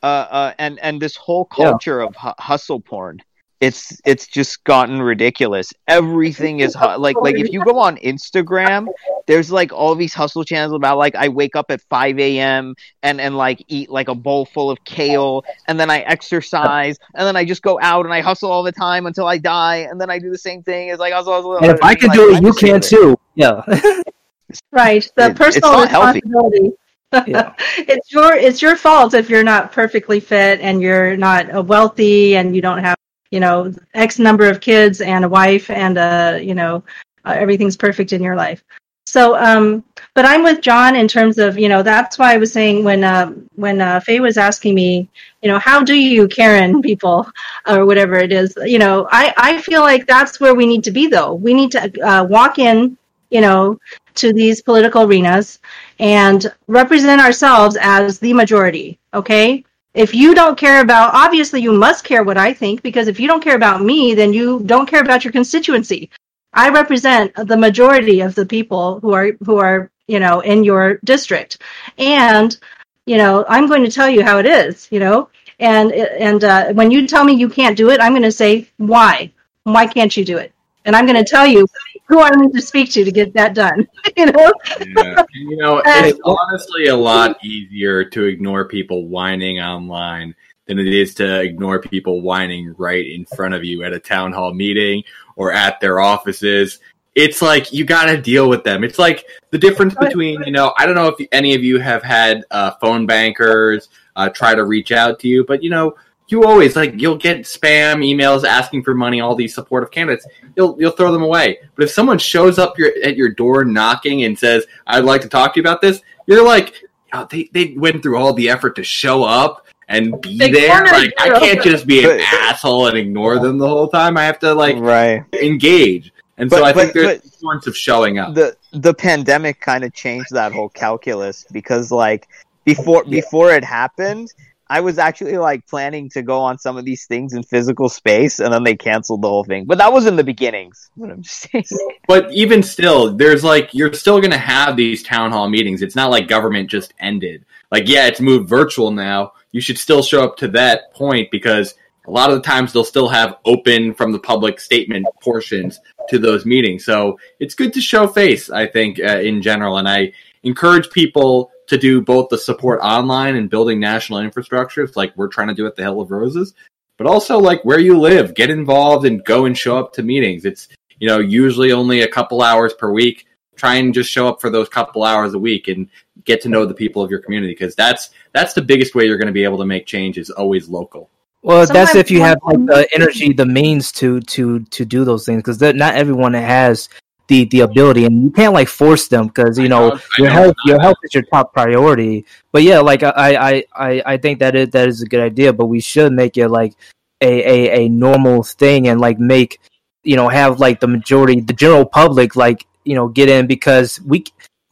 uh, uh, and and this whole Yeah. culture of hu- hustle porn it's it's just gotten ridiculous everything is hu- like like if you go on instagram there's like all these hustle channels about like i wake up at 5 a.m and and like eat like a bowl full of kale and then i exercise and then i just go out and i hustle all the time until i die and then i do the same thing as like hustle, hustle, And if I can like, do it, you can that. too. Yeah, Right. The It- personal not healthy. responsibility. Yeah. it's your it's your fault if you're not perfectly fit and you're not uh, wealthy and you don't have you know x number of kids and a wife and uh you know uh, everything's perfect in your life. So um but I'm with Jon in terms of you know that's why I was saying when uh when uh Faye was asking me you know how do you Karen people or whatever it is you know I I feel like that's where we need to be though we need to uh, walk in you know to these political arenas and represent ourselves as the majority okay if you don't care about obviously you must care what i think because if you don't care about me then you don't care about your constituency. I represent the majority of the people who are who are you know in your district. And you know i'm going to tell you how it is you know? And and uh, when you tell me you can't do it i'm going to say why? Why can't you do it and i'm going to tell you who i need to speak to to get that done you know Yeah. You know, it's honestly a lot easier to ignore people whining online than it is to ignore people whining right in front of you at a town hall meeting or at their offices. It's like you got to deal with them. It's like the difference between, you know, I don't know if any of you have had uh, phone bankers uh, try to reach out to you, but, you know, you always like you'll get spam emails asking for money all these supportive candidates. You'll you'll throw them away. But if someone shows up your, at your door knocking and says i'd like to talk to you about this you're like oh, they, they went through all the effort to show up and be They there. like i can't just be an But- asshole and ignore them the whole time. I have to like right. engage. And so But- i think there's but- the importance of showing up. the the pandemic kind of changed that whole calculus because like before before it happened i was actually like planning to go on some of these things in physical space and then they canceled the whole thing but that was in the beginnings what i'm saying But even still, there's like you're still going to have these town hall meetings. It's not like government just ended. Like, yeah, it's moved virtual now. You should still show up to that point because a lot of the times they'll still have open from the public statement portions to those meetings. So it's good to show face, I think, uh, in general. And I encourage people to do both the support online and building national infrastructures, like we're trying to do at the Hill of Roses, but also like where you live. Get involved and go and show up to meetings. It's you know, usually only a couple hours per week. Try and just show up for those couple hours a week and get to know the people of your community because that's that's the biggest way you're going to be able to make change is always local. Well, that's if you have like the energy, the means to to to do those things, because not everyone has the the ability, and you can't like force them because you know know, your know. health your health is your top priority. But yeah, like I I I I think that is that is a good idea, but we should make it like a a a normal thing and like make you know have like the majority, the general public, like you know get in because we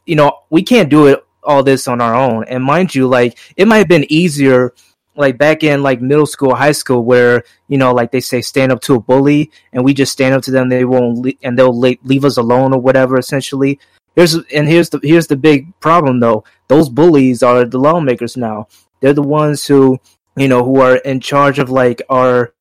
you know we can't do it all this on our own. And mind you, like it might have been easier like back in like middle school, high school, where you know, like they say, stand up to a bully, and we just stand up to them. They won't, le- and they'll le- leave us alone or whatever. Essentially, here's and here's the here's the big problem though. Those bullies are the lawmakers now. They're the ones who you know who are in charge of like our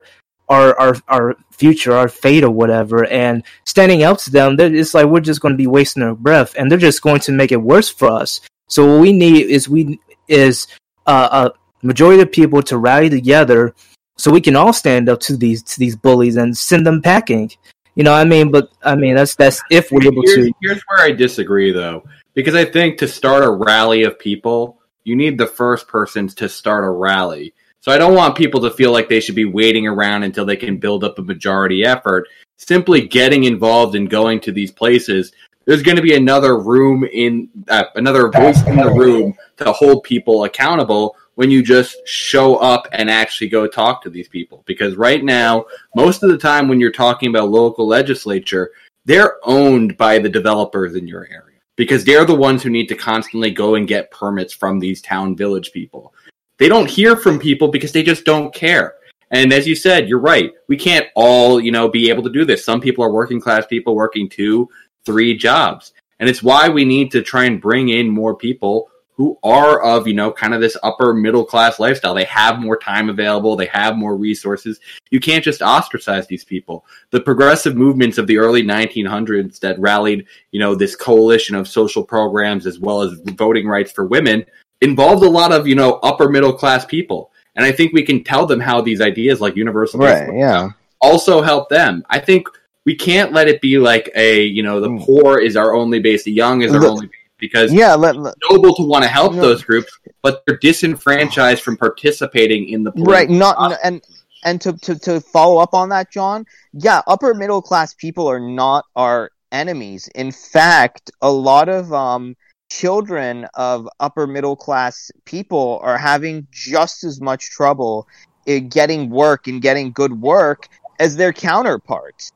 our our our future, our fate or whatever. And standing up to them, it's like we're just going to be wasting our breath, and they're just going to make it worse for us. So what we need is we is uh, a majority of people to rally together so we can all stand up to these to these bullies and send them packing. You know, I mean, but I mean that's that's if we're able here's, to. Here's where I disagree, though, because I think to start a rally of people, you need the first persons to start a rally. So I don't want people to feel like they should be waiting around until they can build up a majority effort. Simply getting involved and going to these places, there's going to be another room in uh, another voice in the room to hold people accountable when you just show up and actually go talk to these people. Because right now, most of the time when you're talking about local legislature, they're owned by the developers in your area because they're the ones who need to constantly go and get permits from these town village people. They don't hear from people because they just don't care. And as you said, you're right. We can't all, you know, be able to do this. Some people are working class people working two, three jobs. And it's why we need to try and bring in more people who are of, you know, kind of this upper middle class lifestyle. They have more time available. They have more resources. You can't just ostracize these people. The progressive movements of the early 1900s that rallied, you know, this coalition of social programs as well as voting rights for women involved a lot of, you know, upper middle class people. And I think we can tell them how these ideas like universal Right, yeah. also help them. I think we can't let it be like a, you know, the Mm. poor is our only base, the young is our Look- only base because Yeah, let, let- noble to want to help No. those groups, but they're disenfranchised from participating in the right not process. and and to, to to follow up on that jon yeah upper middle class people are not our enemies in fact a lot of um children of upper middle class people are having just as much trouble in getting work and getting good work as their counterparts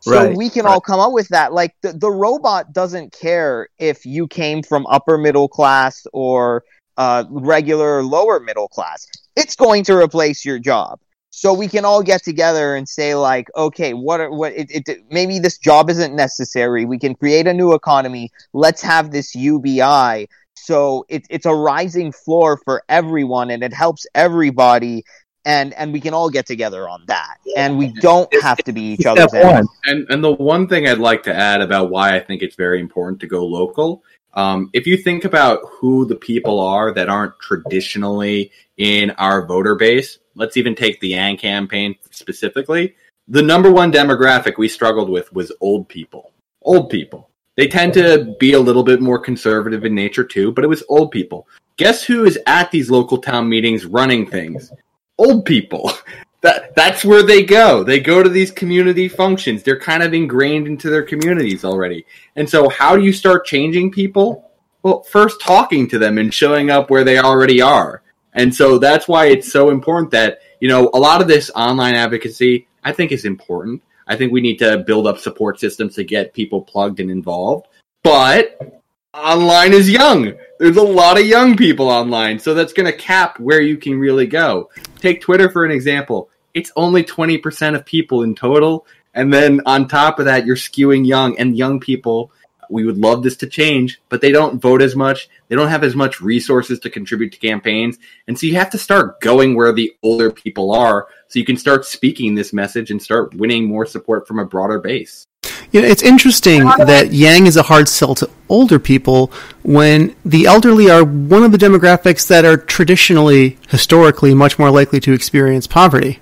so Right, we can right. all come up with that like the, the robot doesn't care if you came from upper middle class or uh, regular lower middle class it's going to replace your job. So we can all get together and say like, okay, what are, what it, it maybe this job isn't necessary. We can create a new economy. Let's have this UBI. So it, it's a rising floor for everyone and it helps everybody. And, and we can all get together on that. And we don't have to be each Step other's enemies. And and the one thing I'd like to add about why I think it's very important to go local, um, if you think about who the people are that aren't traditionally in our voter base, let's even take the Yang campaign specifically. The number one demographic we struggled with was old people. Old people. They tend to be a little bit more conservative in nature too, but it was old people. Guess who is at these local town meetings running things? Old people. That that's where they go. They go to these community functions. They're kind of ingrained into their communities already. And so how do you start changing people? Well, first talking to them and showing up where they already are. And so that's why it's so important that, you know, a lot of this online advocacy I think is important. I think we need to build up support systems to get people plugged and involved. But online is young. There's a lot of young people online, so that's going to cap where you can really go. Take Twitter for an example. It's only 20% of people in total, and then on top of that, you're skewing young, and young people, we would love this to change, but they don't vote as much. They don't have as much resources to contribute to campaigns, and so you have to start going where the older people are so you can start speaking this message and start winning more support from a broader base. You know, it's interesting that Yang is a hard sell to older people when the elderly are one of the demographics that are traditionally, historically, much more likely to experience poverty,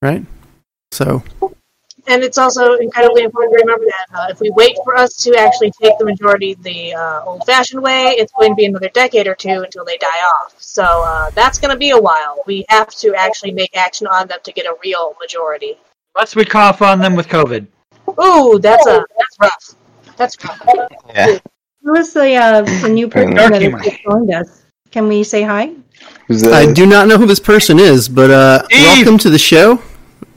right? So, And it's also incredibly important to remember that uh, if we wait for us to actually take the majority the uh, old fashioned way, it's going to be another decade or two until they die off. So uh, that's going to be a while. We have to actually make action on them to get a real majority. Unless we cough on them with COVID. Ooh, that's a that's rough. That's rough. Yeah. Who is the, uh, the new person Dark that has joined us? Can we say hi? I do not know who this person is, but uh, welcome to the show.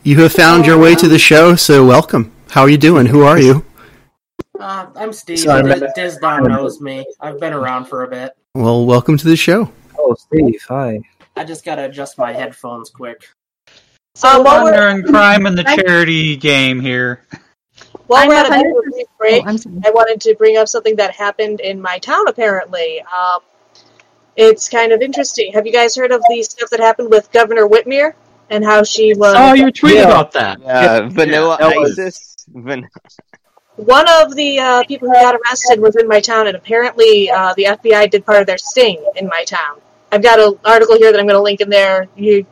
You have found your way to the show, so welcome. How are you doing? Who are you? Uh, I'm Steve. Sorry, Diz, man. Dizdon knows me. I've been around for a bit. Well, welcome to the show. Oh, Steve, hi. I just gotta adjust my headphones quick. So while we're, Honor and crime in the charity game here. While we're I'm at a a of a break, Oh, I'm sorry. I wanted to bring up something that happened in my town. Apparently, um, it's kind of interesting. Have you guys heard of the stuff that happened with Governor Whitmer and how she was? Oh, you tweet Yeah. about that. Yeah, Vanilla that was- ISIS. Van- One of the uh, people who got arrested was in my town, and apparently uh, the FBI did part of their sting in my town. I've got an article here that I'm going to link in there. You,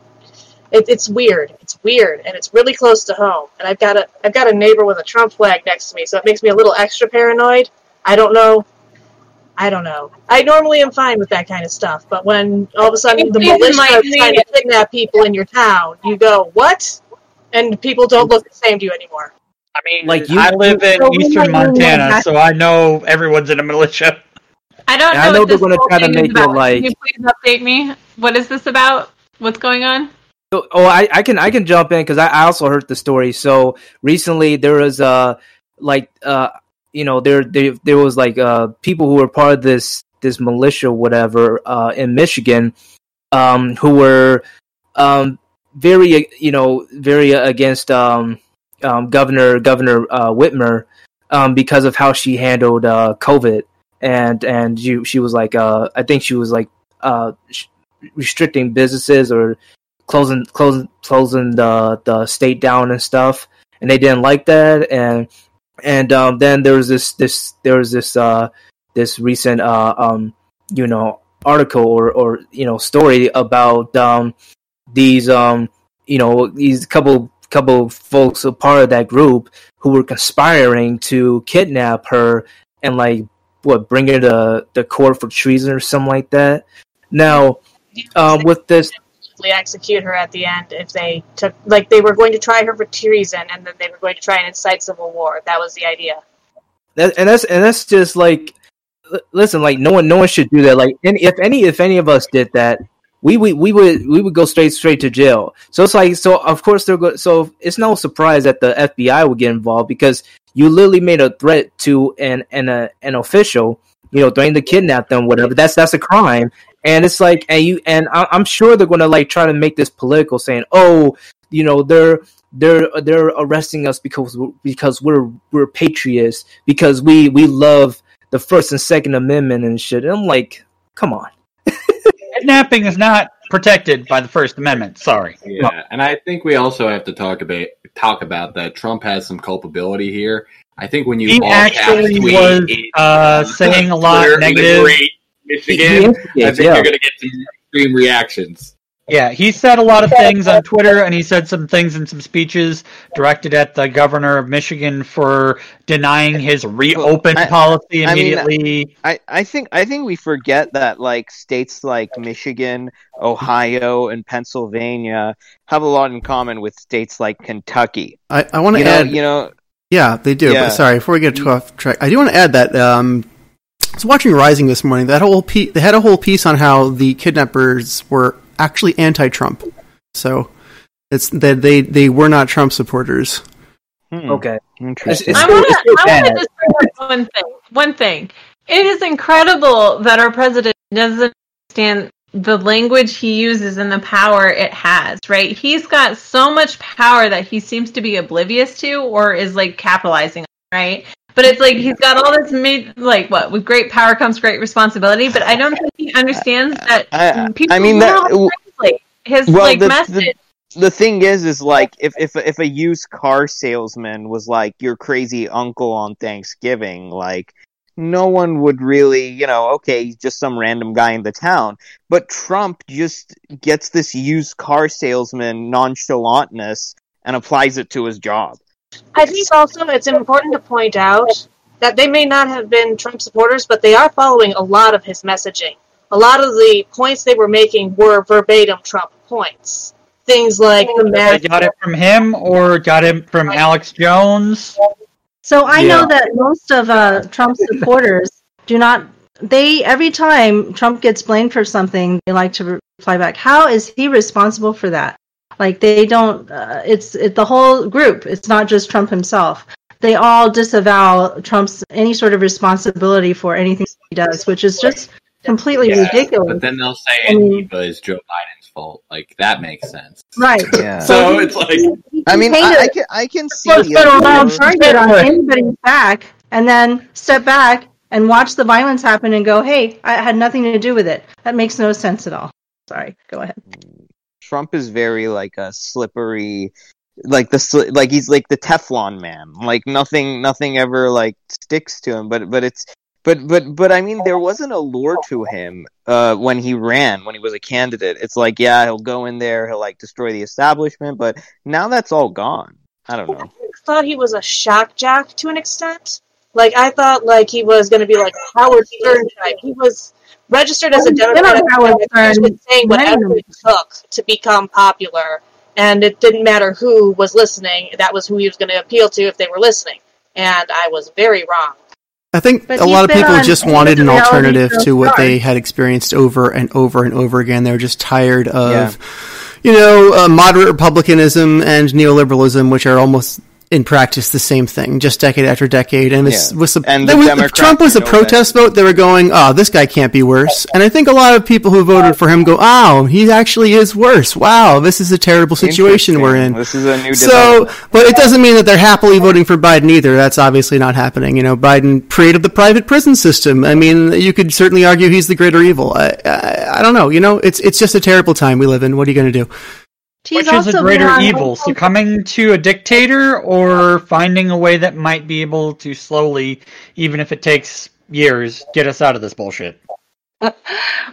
It, it's weird. It's weird, and it's really close to home. And I've got a I've got a neighbor with a Trump flag next to me, so it makes me a little extra paranoid. I don't know. I don't know. I normally am fine with that kind of stuff, but when all of a sudden the militia are trying to kidnap people in your town, you go what? And people don't look the same to you anymore. I mean, Like, you- I live in So eastern might need Montana, so I know everyone's in a militia. I don't know. I know what they're gonna try to make it like- Can you please update me? What is this about? What's going on? Oh, I, I can I can jump in because I, I also heard the story. So recently there was uh like uh you know there there there was like uh people who were part of this this militia whatever uh in Michigan um who were um very you know very against um um Governor Governor uh, Whitmer um because of how she handled uh COVID and and you she was like uh I think she was like uh sh- restricting businesses or closing closing closing the the state down and stuff. And they didn't like that. And and um then there was this this there was this uh this recent uh um you know article or or you know story about um these um you know these couple couple folks a part of that group who were conspiring to kidnap her and like what bring her to the court for treason or something like that. Now um with this Execute her at the end if they took like they were going to try her for treason, and then they were going to try and incite civil war. That was the idea. that, and that's and that's just like listen like no one no one should do that like any, if any if any of us did that we, we we would we would go straight straight to jail so it's like so of course they're go- so it's no surprise that the FBI would get involved because you literally made a threat to an an uh, an official you know threatening to kidnap them whatever that's that's a crime and it's like and you and I, I'm sure they're going to like try to make this political saying oh you know they're they're they're arresting us because we're, because we're we're patriots because we we love the first and second amendment and shit and i'm like come on Kidnapping is not protected by the First Amendment. Sorry. Yeah, and I think we also have to talk about talk about that Trump has some culpability here. I think when you He all actually was uh, saying a lot Twitter, negative. Liberate He- he Michigan. I think yeah. you're going to get some extreme reactions. Yeah, he said a lot of things on Twitter, and he said some things in some speeches directed at the governor of Michigan for denying his reopen I- policy I mean, immediately. I, I think I think we forget that like states like Michigan, Ohio, and Pennsylvania have a lot in common with states like Kentucky. I, I want to You know, add. you know, Yeah, they do. Yeah. But sorry, before we get too off track, I do want to add that um, I was watching Rising this morning. That whole pe- they had a whole piece on how the kidnappers were actually anti-Trump. So it's that they they were not Trump supporters. hmm, okay interesting. It's I want it's to. I want to just bring up one thing. One thing. It is incredible that our president doesn't understand the language he uses and the power it has. Right? He's got so much power that he seems to be oblivious to, or is like capitalizing. on, Right? But it's like he's got all this made like what with great power comes great responsibility. But I don't think he understands that I- people I mean, that- translate his well, like the- the- message. the thing is is like if if if a used car salesman was like your crazy uncle on Thanksgiving, like no one would really, you know, okay, he's just some random guy in the town. But Trump just gets this used car salesman nonchalantness and applies it to his job. I think also it's important to point out that they may not have been Trump supporters, but they are following a lot of his messaging. A lot of the points they were making were verbatim Trump points. Things like the I mask. got it from him or got it from Alex Jones. So I Yeah. know that most of uh, Trump's supporters do not. They every time Trump gets blamed for something, they like to reply back. How is he responsible for that? Like they don't. Uh, it's it, the whole group. It's not just Trump himself. They all disavow Trump's any sort of responsibility for anything he does, which is just completely Yeah, ridiculous. But then they'll say I mean- Antifa is Joe Biden's fault. Like that makes sense. right. Yeah. So it's like He I mean, paint I, a- I can I can see Let's the put a allure- round target on anybody's back and then step back and watch the violence happen and go, hey, I had nothing to do with it. That makes no sense at all. Sorry, go ahead. Trump is very like a slippery, like the like he's like the Teflon man. Like nothing, nothing ever like sticks to him. But but it's But but but I mean, there wasn't a lure to him uh, when he ran, when he was a candidate. It's like, yeah, he'll go in there, he'll like destroy the establishment, but now that's all gone. I don't know. thought he was a shock jock to an extent. Like I thought, like he was going to be like Howard Stern type. He was registered as a Democratic Howard candidate, Stern. saying whatever it took to become popular, and it didn't matter who was listening. That was who he was going to appeal to if they were listening. And I was very wrong. I think But a lot of people just wanted an alternative Show to what they had experienced over and over and over again. They were just tired of, you know, uh, moderate republicanism and neoliberalism, which are almost in practice the same thing, just decade after decade. And Yeah. was And the was, if Trump was a know that. protest vote. They were going, "Oh, this guy can't be worse." And I think a lot of people who voted for him go, "Oh, he actually is worse. Wow, this is a terrible situation we're in." This is a new So, but it doesn't mean that they're happily voting for Biden either. That's obviously not happening. You know, Biden created the private prison system. I mean, you could certainly argue he's the greater evil. I, I, I don't know. You know, it's it's just a terrible time we live in. What are you going to do? He's Which is a greater evil, succumbing to a dictator or finding a way that might be able to slowly, even if it takes years, get us out of this bullshit?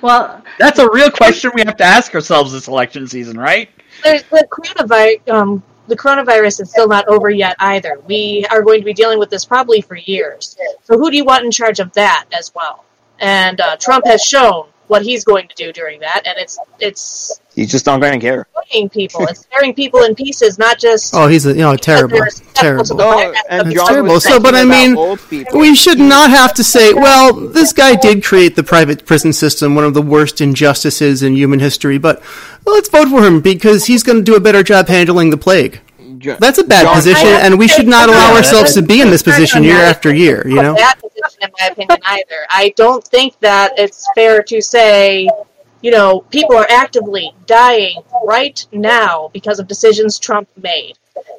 Well, That's a real question we have to ask ourselves this election season, right? The coronavirus. Um, the coronavirus is still not over yet either. We are going to be dealing with this probably for years. So who do you want in charge of that as well? And uh, Trump has shown what he's going to do during that, and it's it's He's just not going to care. destroying people. It's tearing people in pieces, not just Oh, he's a you know terrible, they're susceptible to terrible. the No, oh, virus, and but It's Jon terrible. So, but I mean, about old people. We should not have to say, well, this guy did create the private prison system, one of the worst injustices in human history, but let's vote for him because he's going to do a better job handling the plague. Jo- That's a bad Jon- position, and we should not allow ourselves to be in this position year after year, you know? a bad position in my opinion either. I don't think that it's fair to say, you know, people are actively dying right now because of decisions Trump made.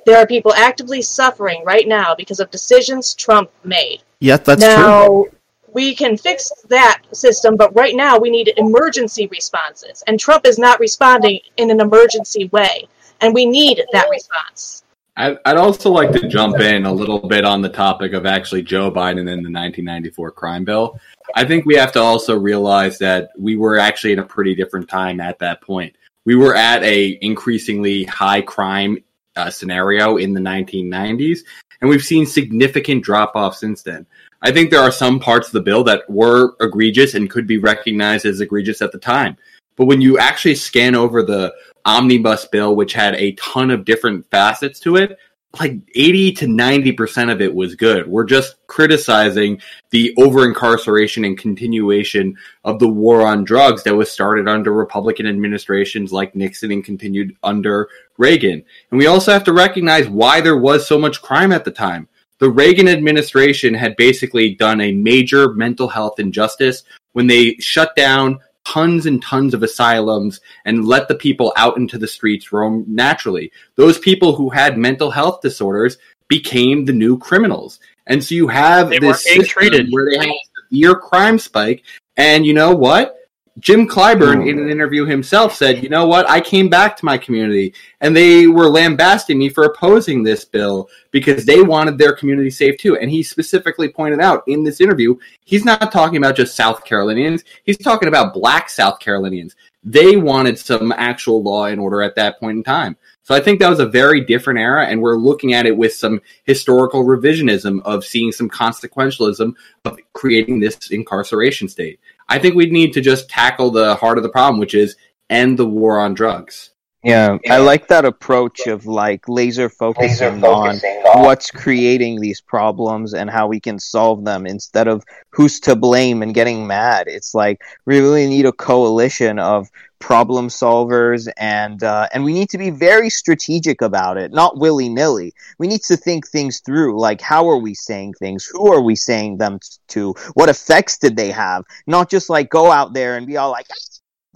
There are people actively suffering right now because of decisions Trump made. Yeah, that's now, true. we can fix that system, but right now we need emergency responses. And Trump is not responding in an emergency way. And we need that response. I- I'd also like to jump in a little bit on the topic of actually Joe Biden and the 1994 crime bill. I think we have to also realize that we were actually in a pretty different time at that point. We were at a increasingly high crime uh, scenario in the 1990s, and we've seen significant drop off since then. I think there are some parts of the bill that were egregious and could be recognized as egregious at the time. But when you actually scan over the omnibus bill, which had a ton of different facets to it, like 80 to 90% of it was good. We're just criticizing the over incarceration and continuation of the war on drugs that was started under Republican administrations like Nixon and continued under Reagan. And we also have to recognize why there was so much crime at the time. The Reagan administration had basically done a major mental health injustice when they shut down tons and tons of asylums and let the people out into the streets roam naturally. Those people who had mental health disorders became the new criminals. And so you have They this system treated. where they have a severe crime spike. And you know what? Jim Clyburn, oh, in an interview himself, said, "You know what? I came back to my community, and they were lambasting me for opposing this bill because they wanted their community safe too." And he specifically pointed out in this interview, he's not talking about just South Carolinians; he's talking about Black South Carolinians. They wanted some actual law and order at that point in time. So I think that was a very different era, and we're looking at it with some historical revisionism of seeing some consequentialism of creating this incarceration state. I think we need to just tackle the heart of the problem, which is end the war on drugs. Yeah, I like that approach of like laser focusing on what's creating these problems and how we can solve them instead of who's to blame and getting mad. It's like we really need a coalition of problem solvers and uh, and we need to be very strategic about it, not willy nilly. We need to think things through, like how are we saying things, who are we saying them to, what effects did they have, not just like go out there and be all like.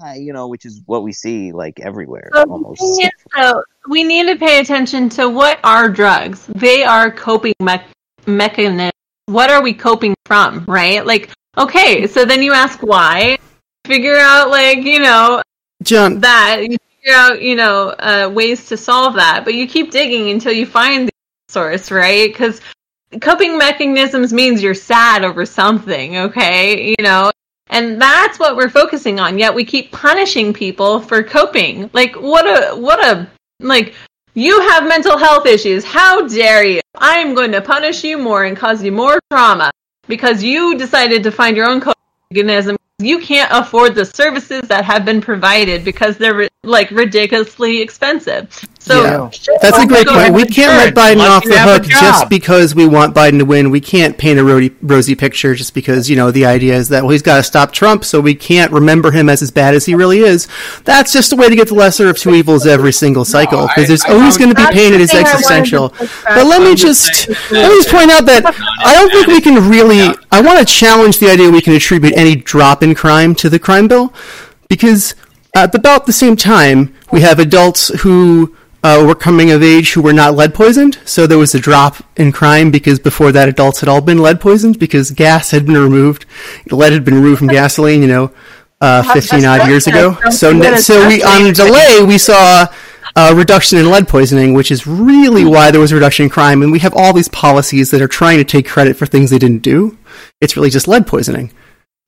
"Ah," You know, which is what we see like everywhere So, almost. is, though, we need to pay attention to what are drugs. They are coping me- mechanisms. What are we coping from, right? Like, okay, so then you ask why. Figure out, like, you know, Jon, that. You figure out, you know, uh, ways to solve that. But you keep digging until you find the source, right? Because coping mechanisms means you're sad over something, okay? You know, and that's what we're focusing on. Yet we keep punishing people for coping. Like what a what a like you have mental health issues. How dare you? I am going to punish you more and cause you more trauma because you decided to find your own coping mechanism. You can't afford the services that have been provided because they're like ridiculously expensive. So Yeah. That's a great Go point. We can't let Biden unless off the hook just because we want Biden to win. We can't paint a rosy, rosy picture just because, you know, the idea is that, well, he's got to stop Trump, so we can't remember him as as bad as he really is. That's just a way to get the lesser of two evils every single cycle, because there's I- always going to be That's pain the and it's thing I wanted to existential. But let me just, let me just point out that I don't think we can really, I want to challenge the idea we can attribute any drop in crime to the crime bill, because at about the same time, we have adults who uh, were coming of age who were not lead poisoned. So there was a drop in crime because before that, adults had all been lead poisoned because gas had been removed. Lead had been removed from gasoline, you know, uh, 15 odd years ago. So, ne- so we, on a delay, we saw a reduction in lead poisoning, which is really why there was a reduction in crime. And we have all these policies that are trying to take credit for things they didn't do. It's really just lead poisoning.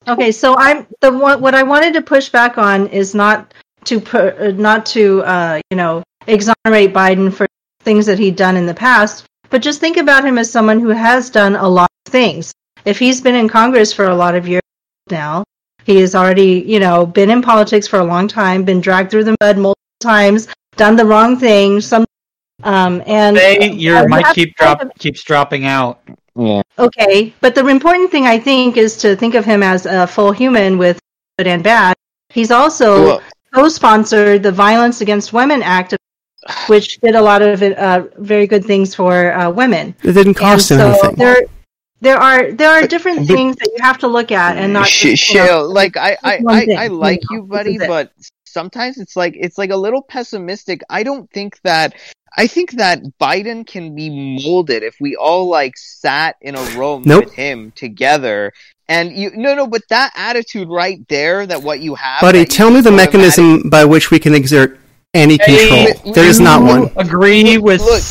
Okay, so I'm the one. What I wanted to push back on is not to not to uh, you know exonerate Biden for things that he'd done in the past, but just think about him as someone who has done a lot of things. If he's been in Congress for a lot of years now, he has already you know been in politics for a long time, been dragged through the mud multiple times, done the wrong thing, some um and Say your I mic keep to- drop keeps dropping out. Yeah. Okay, but the important thing I think is to think of him as a full human with good and bad. He's also Well- co-sponsored the Violence Against Women Act, which did a lot of uh, very good things for uh, women. It didn't cost and him so anything. there, there are there are different things that you have to look at, and not Sh- just, you know, like I, I, one I, thing, I you like know, you, buddy, but sometimes it's like it's like a little pessimistic. I don't think that. I think that Biden can be molded if we all like sat in a room Nope. with him together. And you, no, no, but that attitude right there, that what you have, Buddy, tell me the automatic- mechanism by which we can exert any Hey, control. There is not one. Agree with. Look.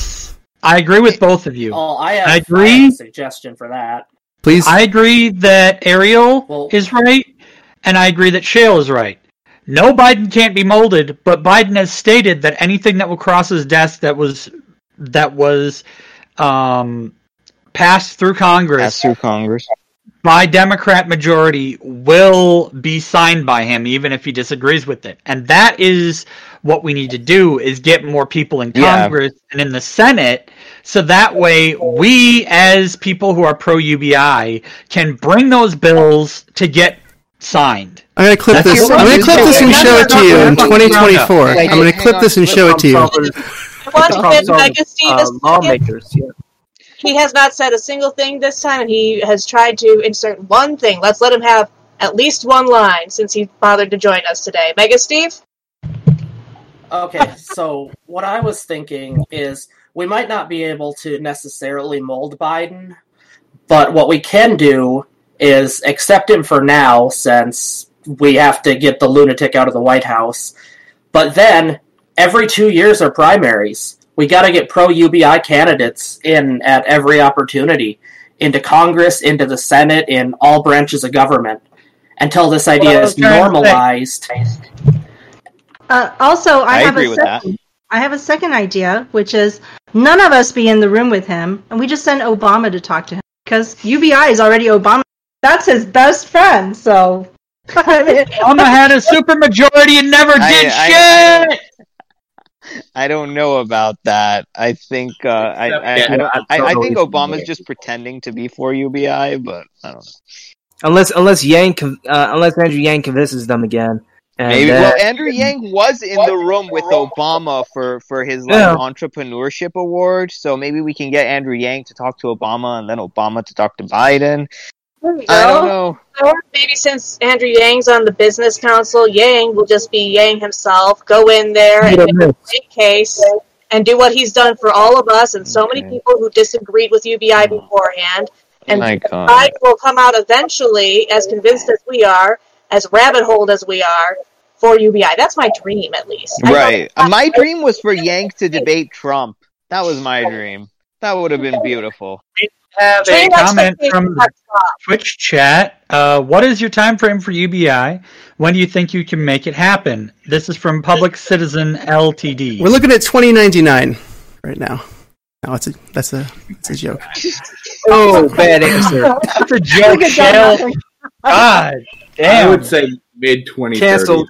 I agree with both of you. Oh, I have, I I agree. have a suggestion for that. Please. I agree that Ariel Well- is right, and I agree that Shale is right. No, Biden can't be molded, but Biden has stated that anything that will cross his desk that was that was um, passed through Congress passed through Congress. By Democrat majority will be signed by him, even if he disagrees with it. And that is what we need to do: is get more people in Yeah. Congress and in the Senate, so that way we, as people who are pro UBI, can bring those bills to get signed. I'm gonna clip That's this. I'm gonna clip this and show it to you in That's what I'm 2024. I'm gonna clip this and show it to you. I want to Problem give solvers, Mega Steve a uh, second. lawmakers. Yeah. He has not said a single thing this time, and he has tried to insert one thing. Let's let him have at least one line since he bothered to join us today. Mega Steve? Okay, so what I was thinking is we might not be able to necessarily mold Biden, but what we can do is accept him for now since we have to get the lunatic out of the White House. But then every two years are primaries. We got to get pro UBI candidates in at every opportunity into Congress, into the Senate, in all branches of government until this idea Well, is was trying to say- normalized. Uh, also, I, I have agree a with that. second, I have a second idea, which is none of us be in the room with him, and we just send Obama to talk to him because UBI is already Obama. That's his best friend. So, I mean, Obama had a supermajority and never I- did I- shit. I don't know about that. I think uh, I, I, I, don't, I, I think Obama's just pretending to be for UBI, but I don't know. Unless unless Yang uh, unless Andrew Yang convinces them again. And Maybe. then- Well, Andrew Yang was in the room with Obama for for his like Yeah. entrepreneurship award, so maybe we can get Andrew Yang to talk to Obama and then Obama to talk to Biden. I don't know. Or maybe since Andrew Yang's on the business council, Yang will just be Yang himself, go in there and make a great case and do what he's done for all of us and so many people who disagreed with UBI oh. beforehand. And I will come out eventually as convinced as we are, as rabbit holed as we are, for UBI. That's my dream, at least. Right. My dream was for Yang to debate Trump. That was my dream. That would have been beautiful. Have a comment from are. Twitch chat. Uh, what is your time frame for UBI? When do you think you can make it happen? This is from Public Citizen LTD. We're looking at twenty ninety nine right now. No, it's a that's a that's a joke. Oh, bad answer. That's a joke, Shale. God I would say mid 2030. Canceled.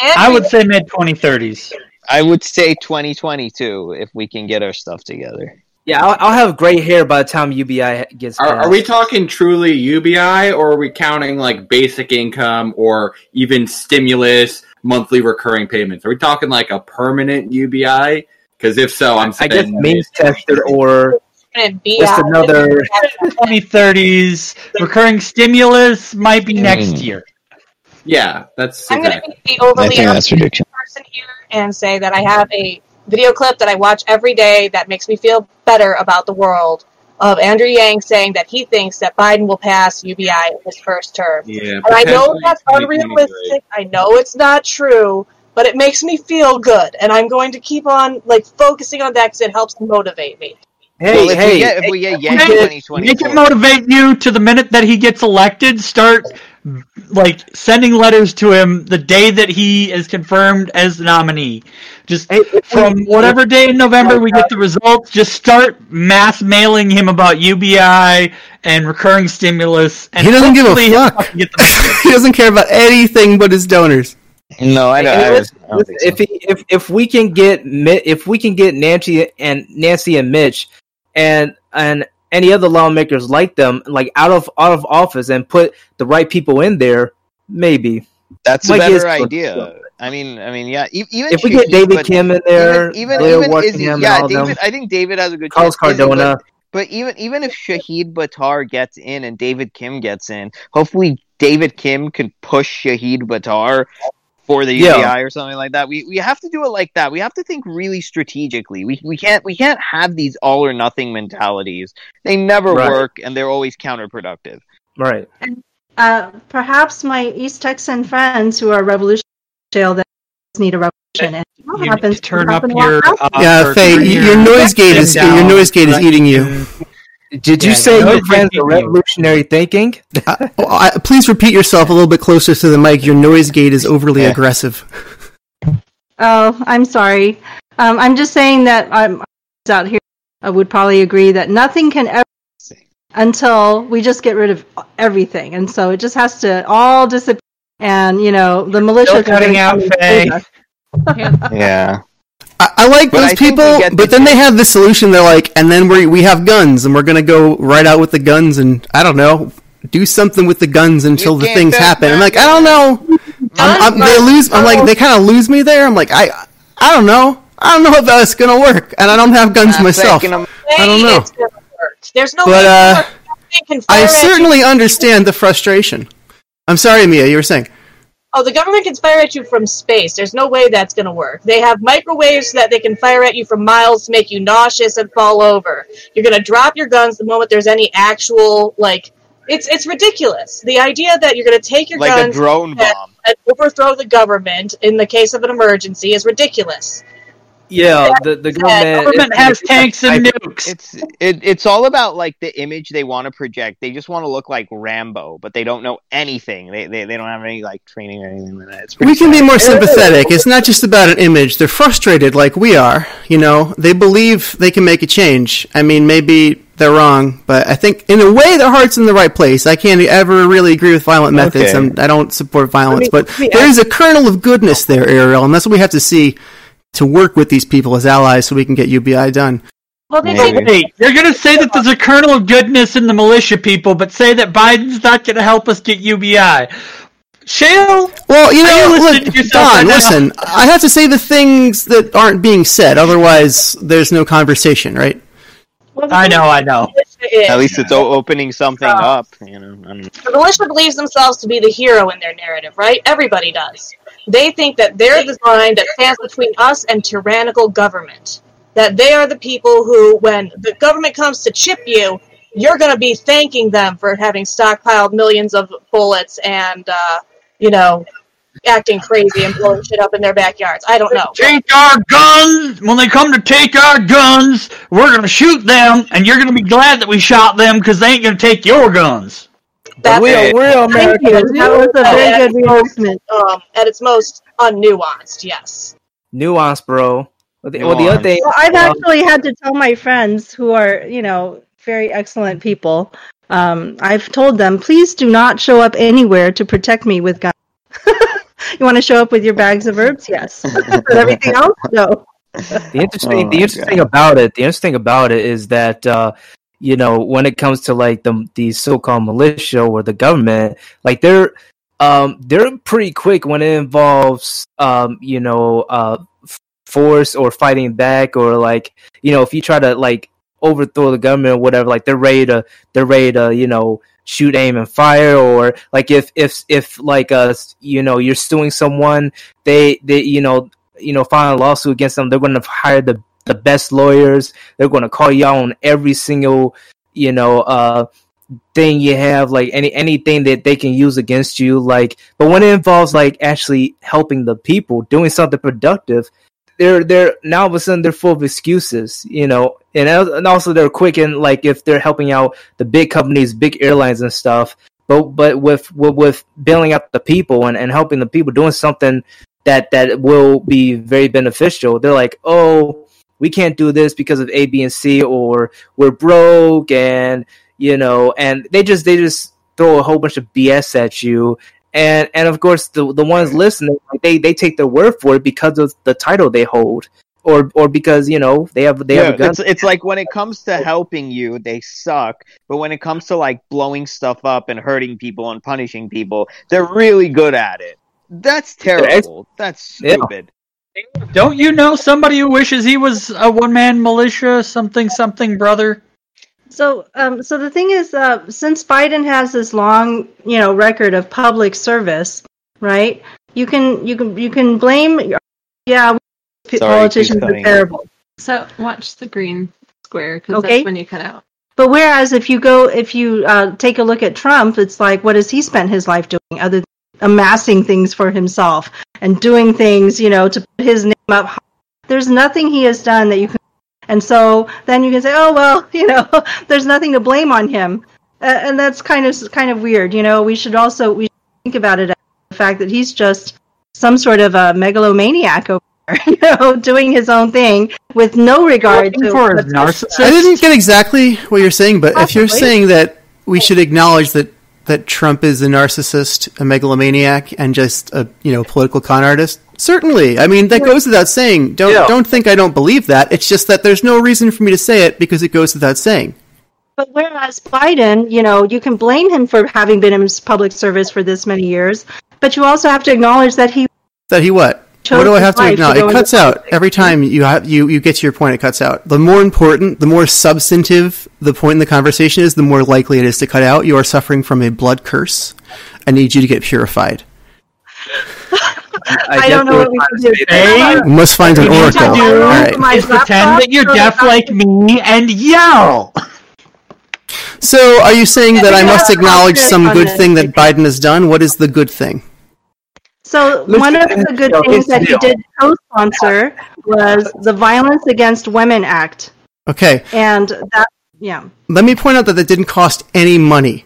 I would say mid 2030s. I would say 2022 if we can get our stuff together. Yeah, I'll, I'll have gray hair by the time UBI gets. Are, are we talking truly UBI, or are we counting like basic income or even stimulus, monthly recurring payments? Are we talking like a permanent UBI? Because if so, I'm I guess means tested or just another. 2030s. Recurring stimulus might be next Mm. year. yeah, that's I'm going to exactly. be the overly I optimistic person here and say that I have a video clip that I watch every day that makes me feel better about the world of Andrew Yang saying that he thinks that Biden will pass UBI in his first term. Yeah, And I know that's unrealistic. I know it's not true, but it makes me feel good, and I'm going to keep on like focusing on that because it helps motivate me. Hey, well, if hey, we get if we get Yang Make it- 2020, Make it motivate you to the minute that he gets elected. Start like sending letters to him the day that he is confirmed as the nominee. Just hey, from whatever day in November we get the results, just start mass mailing him about UBI and recurring stimulus. And He doesn't give a he'll fuck. Get the- he doesn't care about anything but his donors. no, I don't. Hey, I don't listen, think so. if he, if if we can get if we can get Nancy and Nancy and Mitch and and any other lawmakers like them like out of out of office and put the right people in there, maybe That's like a better idea. I mean, I mean, yeah. Even if we get David Kim in there, even even, Leo even Izzy, yeah, David. I think David has a good Carlos chance. Izzy, but- Cardona. But even even if Shahid Buttar gets in and David Kim gets in, hopefully David Kim can push Shahid Buttar for the Yeah. Or something like that. We we have to do it like that. We have to think really strategically. We we can't we can't have these all or nothing mentalities. They never Right. work and they're always counterproductive. Right. Uh, perhaps my East Texan friends who are revolutionary jail that need a revolution. And what You happens? to turn up happen your uh, yeah, Faye, turn y- your noise gate is down your noise gate is eating you. To- Did you Yeah, say no, your it's friends making are you. revolutionary thinking? Uh, oh, I, please repeat yourself a little bit closer to the mic. Your noise gate is overly Yeah. aggressive. Oh, I'm sorry. Um, I'm just saying that I'm out here. I would probably agree that nothing can ever until we just get rid of everything, and so it just has to all disappear. And you know, the militia Still are cutting out, come Faye. Yeah. I, I like But those I people, get but the- then they have this solution. They're like, and then we we have guns, and we're gonna go right out with the guns, and I don't know, do something with the guns until You the things happen. I'm like, I don't know. I'm, I'm, they lose. I'm like, they kind of lose me there. I'm like, I I don't know. I don't know if that's gonna work, and I don't have guns I'm myself. I don't know. It's gonna work. There's no But, way uh, government can fire I certainly understand the frustration. I'm sorry, Mia. You were saying. Oh, the government can fire at you from space. There's no way that's going to work. They have microwaves that they can fire at you from miles to make you nauseous and fall over. You're going to drop your guns the moment there's any actual like. It's it's ridiculous. The idea that you're going to take your like a guns drone and, bomb. and overthrow the government in the case of an emergency is ridiculous. Yeah, the the government. Government has tanks and I- nukes. It's it, it's all about like the image they want to project. They just want to look like Rambo, but they don't know anything. They they, they don't have any like training or anything like that. It's We can be more sympathetic. It's not just about an image. They're frustrated like we are. You know, they believe they can make a change. I mean, maybe they're wrong, but I think in a way their heart's in the right place. I can't ever really agree with violent methods. Okay. I'm, I don't support violence, me- but let there is a kernel of goodness there, Ariel, and that's what we have to see to work with these people as allies so we can get UBI done. Well, they Maybe. Wait, you're gonna say that there's a kernel of goodness in the militia people, but say that Biden's not gonna help us get UBI. Shale, Well, you know, you look, Don, right listen. I have to say the things that aren't being said, otherwise there's no conversation, right? well, I know, I know. with the militia is- At least it's opening something up. You know. I don't know. The militia believes themselves to be the hero in their narrative, right? Everybody does. They think that they're the line that stands between us and tyrannical government. That they are the people who, when the government comes to chip you, you're going to be thanking them for having stockpiled millions of bullets and, uh, you know, acting crazy and blowing shit up in their backyards. I don't know. Take our guns! When they come to take our guns, we're gonna shoot them, and you're gonna be glad that we shot them because they ain't gonna take your guns. That's We're, we're Thank you. Americans. That was a very at, good its um, at its most unnuanced, yes. Nuance, bro. Well, the, well, the other thing, Well, I've um, actually had to tell my friends who are, you know, very excellent people. Um, I've told them, please do not show up anywhere to protect me with guns. you want to show up with your bags of herbs? Yes. but everything else, no. the interesting Oh the interesting God. about it the interesting about it is that uh you know when it comes to like the the so-called militia or the government like they're um they're pretty quick when it involves um you know uh force or fighting back or like you know if you try to like overthrow the government or whatever like they're ready to they're ready to you know shoot aim and fire or like if if if like uh you know you're suing someone they they you know you know, file a lawsuit against them, they're going to hire the the best lawyers. They're going to call you out on every single, you know, uh, thing you have, like any anything that they can use against you. Like, but when it involves like actually helping the people, doing something productive, they're they're now all of a sudden they're full of excuses, you know, and and also they're quick and like if they're helping out the big companies, big airlines and stuff. But but with with, with bailing out the people and, and helping the people, doing something that that will be very beneficial. They're like, oh, we can't do this because of A, B, and C, or we're broke, and you know, and they just they just throw a whole bunch of BS at you. And and of course the the ones listening, like they they take their word for it because of the title they hold, or or because you know they have they have a gun. it's, it's like when it comes to helping you, they suck. But when it comes to like blowing stuff up and hurting people and punishing people, they're really good at it. That's terrible. That's Yeah. Stupid. Don't you know somebody who wishes he was a one man militia, something something brother? So, um, so the thing is, uh, since Biden has this long, you know, record of public service, right? You can, you can, you can blame, yeah, Sorry, politicians are terrible. So watch the green square because Okay. that's when you cut out. But whereas if you go, if you uh, take a look at Trump, it's like, what has he spent his life doing other than amassing things for himself and doing things, you know, to put his name up? high? There's nothing he has done that you can. And so then you can say, oh well, you know, there's nothing to blame on him, uh, and that's kind of kind of weird. You know, we should also we should think about it as the fact that he's just some sort of a megalomaniac over there, you know, doing his own thing with no regard Looking to for a narcissist. I didn't get exactly what you're saying, but if you're saying that we should acknowledge that that Trump is a narcissist, a megalomaniac, and just a you know political con artist, certainly. I mean that goes without saying. Don't Yeah. don't think I don't believe that. It's just that there's no reason for me to say it because it goes without saying. But whereas Biden, you know, you can blame him for having been in public service for this many years, but you also have to acknowledge that he That he what? Chose what do I have to life acknowledge? go It cuts out politics. every time you have you you get to your point. It cuts out. The more important, the more substantive the point in the conversation is, the more likely it is to cut out. You are suffering from a blood curse. I need you to get purified. I don't know what we can do. Hey, We must find an you need to oracle. do All right. My is pretend that you're deaf like me and yell. So, are you saying that I must I have a acknowledge some good thing that. Biden has done? What is the good thing? So Listen, one of the good things that he did co-sponsor was the Violence Against Women Act, Okay, and that yeah. let me point out that that didn't cost any money.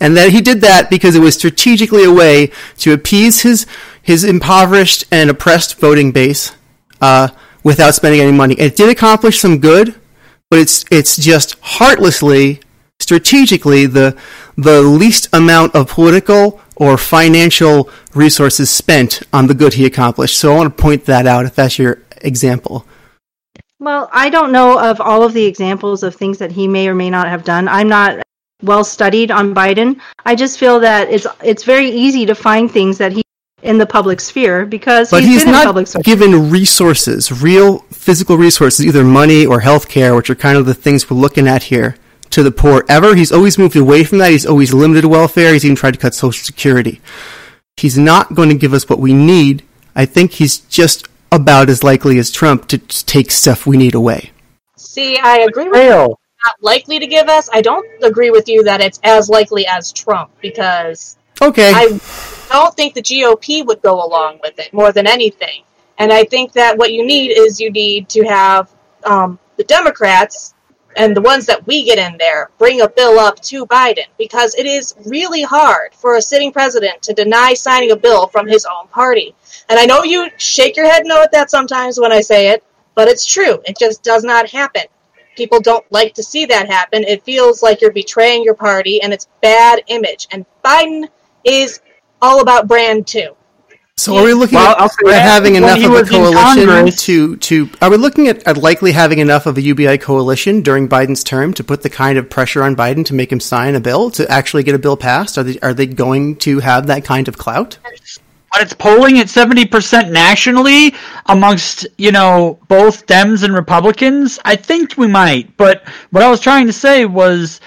And that he did that because it was strategically a way to appease his his impoverished and oppressed voting base uh, without spending any money. It did accomplish some good, but it's it's just heartlessly, strategically the the least amount of political or financial resources spent on the good he accomplished. So I want to point that out if that's your example. Well, I don't know of all of the examples of things that he may or may not have done. I'm not well studied on Biden. I just feel that it's it's very easy to find things that he in the public sphere because But he's, he's been in not given resources, real physical resources, either money or health care, which are kind of the things we're looking at here, to the poor ever. He's always moved away from that. He's always limited welfare. He's even tried to cut Social Security. He's not going to give us what we need. I think he's just about as likely as Trump to take stuff we need away. See, I agree with you. Not likely to give us. I don't agree with you that it's as likely as Trump because Okay. I don't think the GOP would go along with it more than anything. And I think that what you need is you need to have um, the Democrats and the ones that we get in there bring a bill up to Biden because it is really hard for a sitting president to deny signing a bill from his own party. And I know you shake your head no at that sometimes when I say it, but it's true. It just does not happen. People don't like to see that happen. It feels like you're betraying your party and it's bad image. And Biden is all about brand too. So are we looking Well, at, at having enough of a coalition to, to are we looking at, at likely having enough of a UBI coalition during Biden's term to put the kind of pressure on Biden to make him sign a bill to actually get a bill passed? Are they are they going to have that kind of clout? But it's polling at 70% nationally amongst, you know, both Dems and Republicans. I think we might. But what I was trying to say was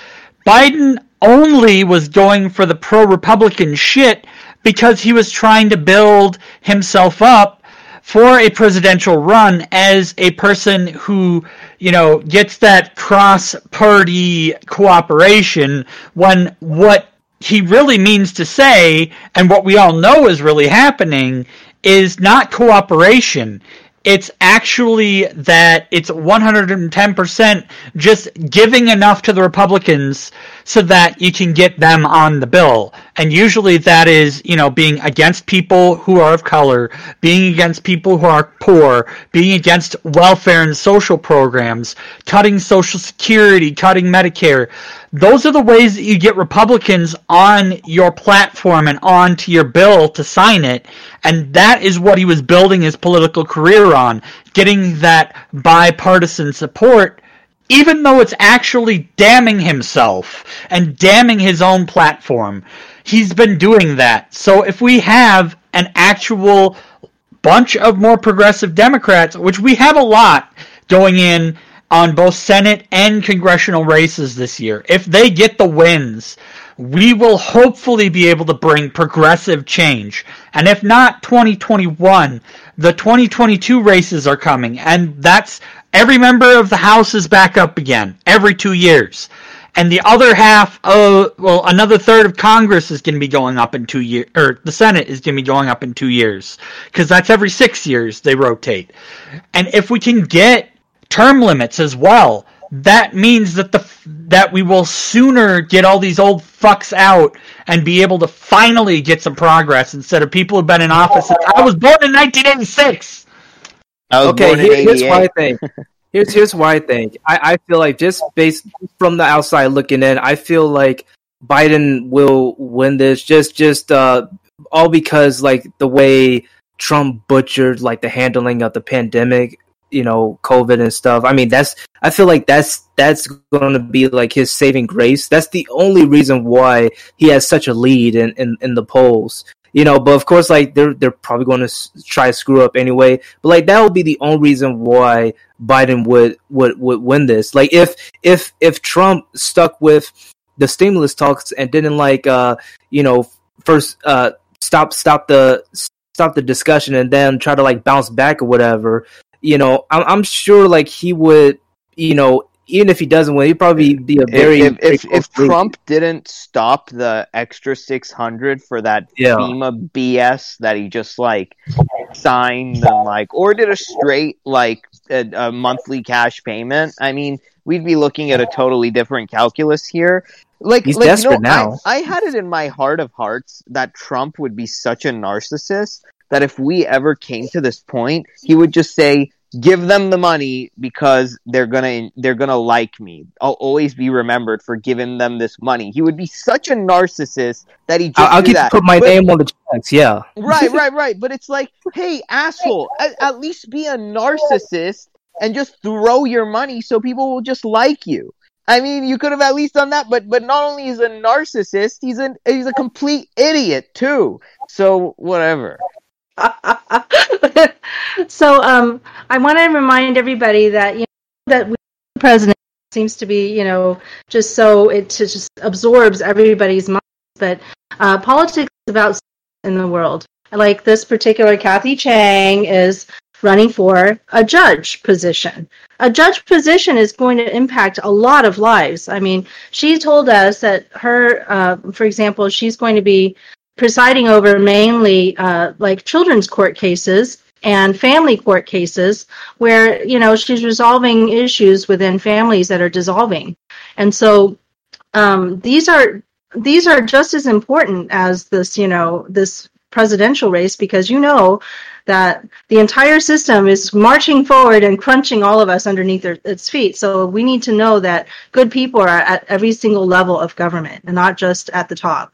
Biden only was going for the pro Republican shit because he was trying to build himself up for a presidential run as a person who, you know, gets that cross party cooperation when what he really means to say, and what we all know is really happening, is not cooperation. It's actually that it's 110% just giving enough to the Republicans so that you can get them on the bill. And usually that is, you know, being against people who are of color, being against people who are poor, being against welfare and social programs, cutting Social Security, cutting Medicare. Those are the ways that you get Republicans on your platform and onto your bill to sign it. And that is what he was building his political career on, getting that bipartisan support even though it's actually damning himself and damning his own platform. He's been doing that. So if we have an actual bunch of more progressive Democrats, which we have a lot going in on both Senate and congressional races this year, if they get the wins, we will hopefully be able to bring progressive change. And if not 2021, the 2022 races are coming, and that's every member of the House is back up again every two years. And the other half of, well, another third of Congress is going to be going up in two years, or the Senate is going to be going up in two years. Because that's every six years they rotate. And if we can get term limits as well, that means that the that we will sooner get all these old fucks out and be able to finally get some progress instead of people who've been in office since I was born in 1986. I was okay, born in here, here's 88. why I think. Here's here's why I think. I, I feel like just based from the outside looking in, I feel like Biden will win this. Just just uh, all because like the way Trump butchered like the handling of the pandemic, you know, COVID and stuff. I mean, that's I feel like that's that's going to be like his saving grace. That's the only reason why he has such a lead in in, in the polls. You know, but of course, like they're they're probably going to try to screw up anyway. But like that would be the only reason why Biden would would would win this. Like if if if Trump stuck with the stimulus talks and didn't like uh you know first uh stop stop the stop the discussion and then try to like bounce back or whatever you know i'm, I'm sure like he would you know even if he doesn't win he'd probably be a very if if, if. Trump didn't stop the extra six hundred for that Yeah. FEMA BS that he just like signed and like, or did a straight like a, a monthly cash payment, I mean, we'd be looking at a totally different calculus here. Like, He's like, you know, desperate now. I, I had it in my heart of hearts that Trump would be such a narcissist that if we ever came to this point, he would just say, give them the money because they're gonna they're gonna like me. I'll always be remembered for giving them this money. He would be such a narcissist that he just I'll, I'll get that. to put my But- name on the checks yeah right, right, right. But it's like, hey, asshole, at, at least be a narcissist and just throw your money so people will just like you. I mean, you could have at least done that, but but not only is a narcissist, he's an he's a complete idiot too. So whatever. so um, I want to remind everybody that you know that we, the president seems to be you know just so it just absorbs everybody's mind, but uh, politics is about in the world. Like this particular Kathy Chang is running for a judge position. A judge position is going to impact a lot of lives. I mean, she told us that her, uh, for example, she's going to be presiding over mainly uh, like children's court cases and family court cases where you know she's resolving issues within families that are dissolving. And so um, these are these are just as important as this you know this presidential race because you know that the entire system is marching forward and crunching all of us underneath their, its feet. So we need to know that good people are at every single level of government and not just at the top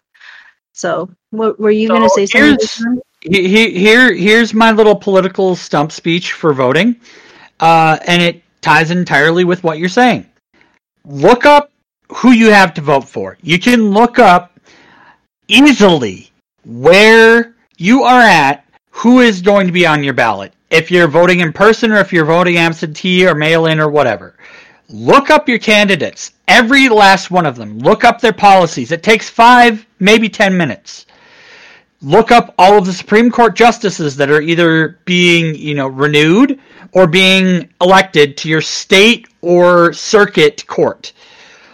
so what, were you So going to say something here's- He- he- Here, here's my little political stump speech for voting, uh, and it ties entirely with what you're saying. Look up who you have to vote for. You can look up easily where you are at, who is going to be on your ballot. If you're voting in person or if you're voting absentee or mail in or whatever. Look up your candidates, every last one of them. Look up their policies. It takes five, maybe ten minutes look up all of the Supreme Court justices that are either being, you know, renewed or being elected to your state or circuit court.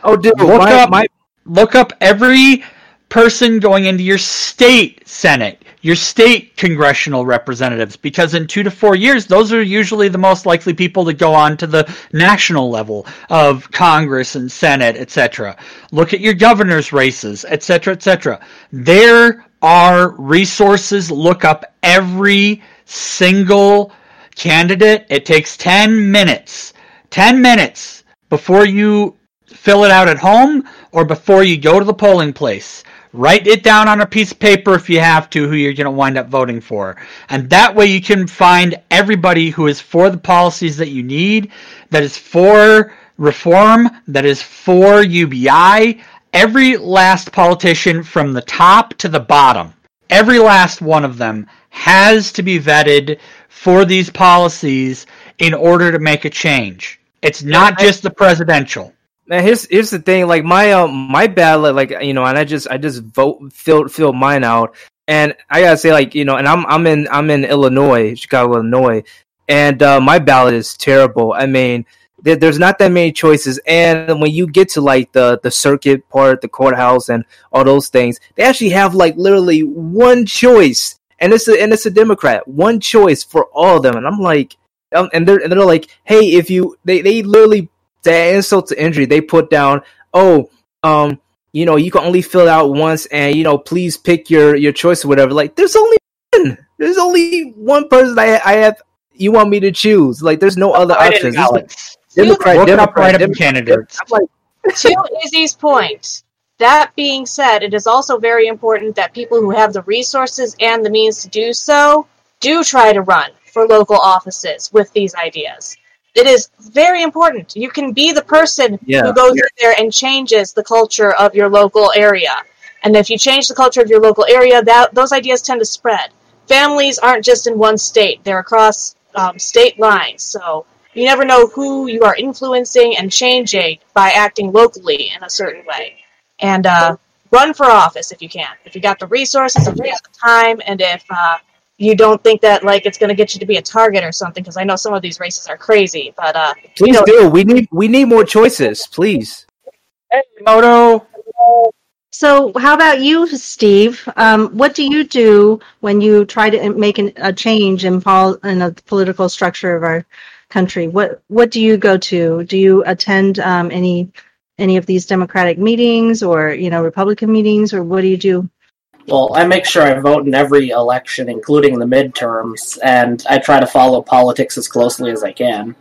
Oh, dude, Look my, up my look up every person going into your state senate, your state congressional representatives because in 2 to 4 years those are usually the most likely people to go on to the national level of congress and senate, etc. Look at your governor's races, etc., etc. There are resources look up every single candidate. It takes 10 minutes. 10 minutes before you fill it out at home or before you go to the polling place. Write it down on a piece of paper if you have to who you're going to wind up voting for. And that way you can find everybody who is for the policies that you need, that is for reform, that is for UBI. Every last politician from the top to the bottom, every last one of them has to be vetted for these policies in order to make a change. It's not just the presidential. Man, here's here's the thing. Like my um my ballot, like you know, and I just I just vote filled filled mine out, and I gotta say, like you know, and I'm I'm in I'm in Illinois, Chicago, Illinois, and uh, my ballot is terrible. I mean, there, there's not that many choices, and when you get to like the the circuit part, the courthouse, and all those things, they actually have like literally one choice, and it's a and it's a Democrat, one choice for all of them, and I'm like, um, and they're and they're like, hey, if you they they literally to insult to injury, they put down, oh, um, you know, you can only fill it out once, and you know, please pick your your choice or whatever. Like, there's only one. There's only one person I I have. You want me to choose? Like, there's no other Write-in options. It's like ballots. Democrat, Look up Democrat, write-in Democrat. candidates. I'm like, to Izzy's point, that being said, it is also very important that people who have the resources and the means to do so do try to run for local offices with these ideas. It is very important. You can be the person Yeah. who goes in there and changes the culture of your local area. And if you change the culture of your local area, that those ideas tend to spread. Families aren't just in one state; they're across um, state lines. So you never know who you are influencing and changing by acting locally in a certain way. And uh, run for office if you can. If you got the resources, if you got the time, and if uh, you don't think that like it's going to get you to be a target or something, because I know some of these races are crazy. But uh, please know- do. We need we need more choices, please. Hey, Moto. So, how about you, Steve? Um, what do you do when you try to make an, a change in, pol- in the political structure of our country? What What do you go to? Do you attend um, any any of these Democratic meetings, or you know Republican meetings, or what do you do? Well, I make sure I vote in every election, including the midterms, and I try to follow politics as closely as I can.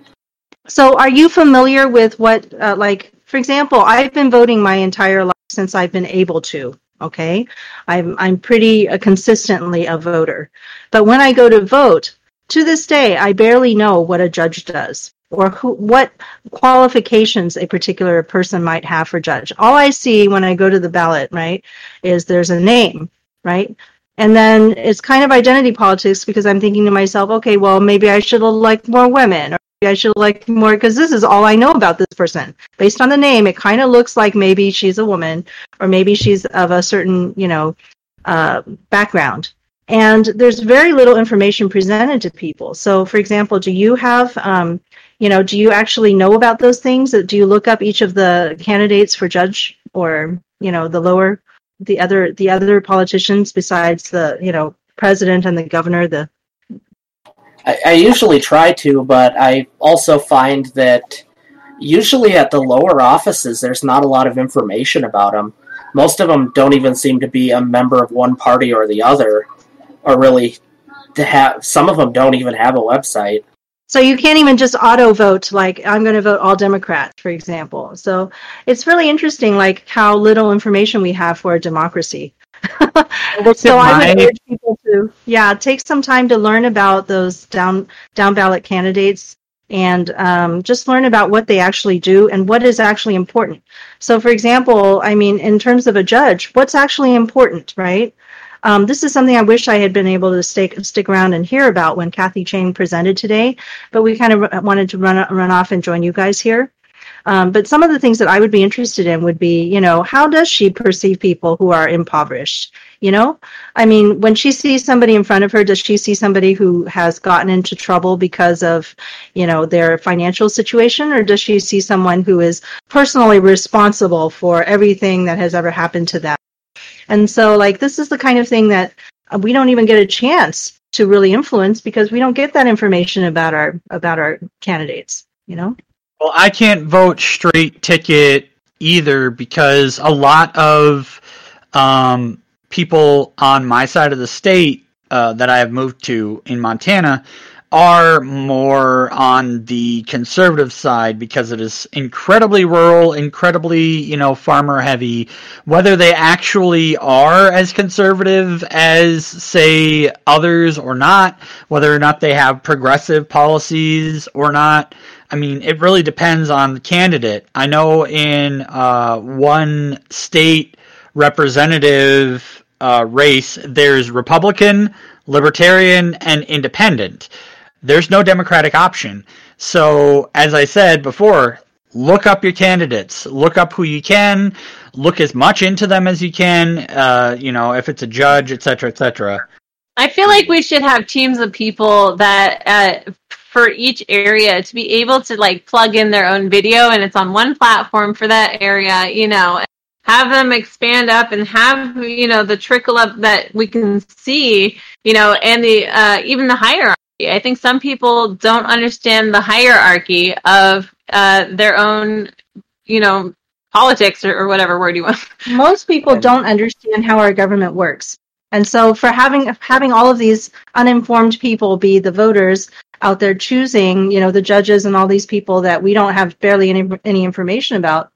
So, are you familiar with what, uh, like, for example, I've been voting my entire life since I've been able to. Okay, I'm I'm pretty uh, consistently a voter, but when I go to vote, to this day, I barely know what a judge does or who what qualifications a particular person might have for judge. All I see when I go to the ballot, right, is there's a name, right? And then it's kind of identity politics because I'm thinking to myself, okay, well, maybe I should elect more women, or maybe I should elect more because this is all I know about this person. Based on the name, it kind of looks like maybe she's a woman, or maybe she's of a certain, you know, uh, background. And there's very little information presented to people. So, for example, do you have, um, you know, do you actually know about those things? Do you look up each of the candidates for judge or, you know, the lower the other the other politicians besides the you know president and the governor the I, I usually try to, but I also find that usually at the lower offices, there's not a lot of information about them. Most of them don't even seem to be a member of one party or the other, or really to have. Some of them don't even have a website. So you can't even just auto vote like I'm going to vote all Democrats, for example. So it's really interesting, like how little information we have for a democracy. so I would urge people to, yeah, take some time to learn about those down down ballot candidates and um, just learn about what they actually do and what is actually important. So, for example, I mean, in terms of a judge, what's actually important, right? Um, this is something I wish I had been able to stick stick around and hear about when Kathy Chang presented today, but we kind of wanted to run run off and join you guys here. Um, but some of the things that I would be interested in would be, you know, how does she perceive people who are impoverished? You know, I mean, when she sees somebody in front of her, does she see somebody who has gotten into trouble because of, you know, their financial situation, or does she see someone who is personally responsible for everything that has ever happened to them? And so, like, this is the kind of thing that we don't even get a chance to really influence because we don't get that information about our about our candidates. You know. Well, I can't vote straight ticket either because a lot of um, people on my side of the state uh, that I have moved to in Montana are more on the conservative side because it is incredibly rural, incredibly, you know, farmer heavy. Whether they actually are as conservative as, say, others or not, whether or not they have progressive policies or not, I mean, it really depends on the candidate. I know in uh, one state representative uh, race, there's Republican, Libertarian, and Independent. There's no Democratic option. So, as I said before, look up your candidates. Look up who you can. Look as much into them as you can. Uh, you know, if it's a judge, etc., etc. I feel like we should have teams of people that uh, for each area to be able to like plug in their own video and it's on one platform for that area, you know, have them expand up and have, you know, the trickle up that we can see, you know, and the, uh, even the hierarchy. I think some people don't understand the hierarchy of, uh, their own, you know, politics or, or whatever word you want. Most people don't understand how our government works. And so for having having all of these uninformed people be the voters out there choosing, you know, the judges and all these people that we don't have barely any any information about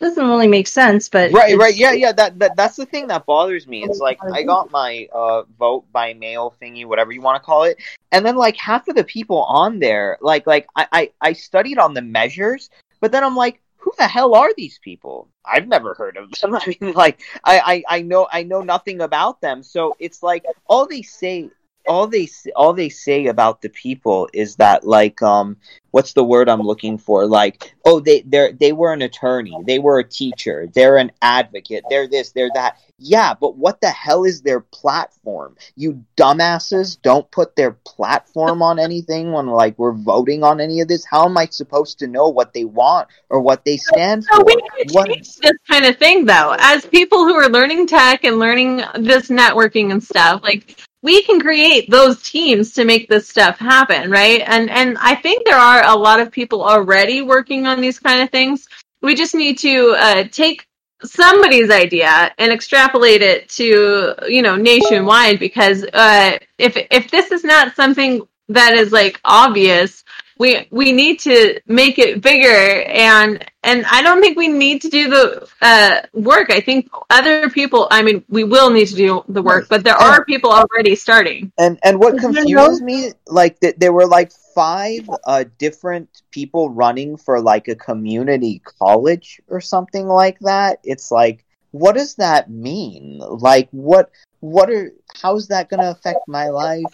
doesn't really make sense. But right, right, yeah, yeah. That, that that's the thing that bothers me. It's like I got my uh, vote by mail thingy, whatever you want to call it, and then like half of the people on there, like like I, I I studied on the measures, but then I'm like, who the hell are these people? I've never heard of them. I mean, like, I, I, I know, I know nothing about them. So it's like all they say, all they, all they say about the people is that, like, um, what's the word I'm looking for? Like, oh, they, they they were an attorney, they were a teacher, they're an advocate, they're this, they're that. Yeah, but what the hell is their platform? You dumbasses don't put their platform on anything when like we're voting on any of this. How am I supposed to know what they want or what they stand so for? we need to What- change this kind of thing though as people who are learning tech and learning this networking and stuff like we can create those teams to make this stuff happen right? And and i think there are a lot of people already working on these kind of things. We just need to uh, take somebody's idea and extrapolate it to you know nationwide because uh, if if this is not something that is like obvious we we need to make it bigger and and I don't think we need to do the uh, work. I think other people. I mean, we will need to do the work, but there are people already starting. And and what Is there confuses me, like that, there were like five uh, different people running for like a community college or something like that. It's like, what does that mean? Like, what what are how's that going to affect my life?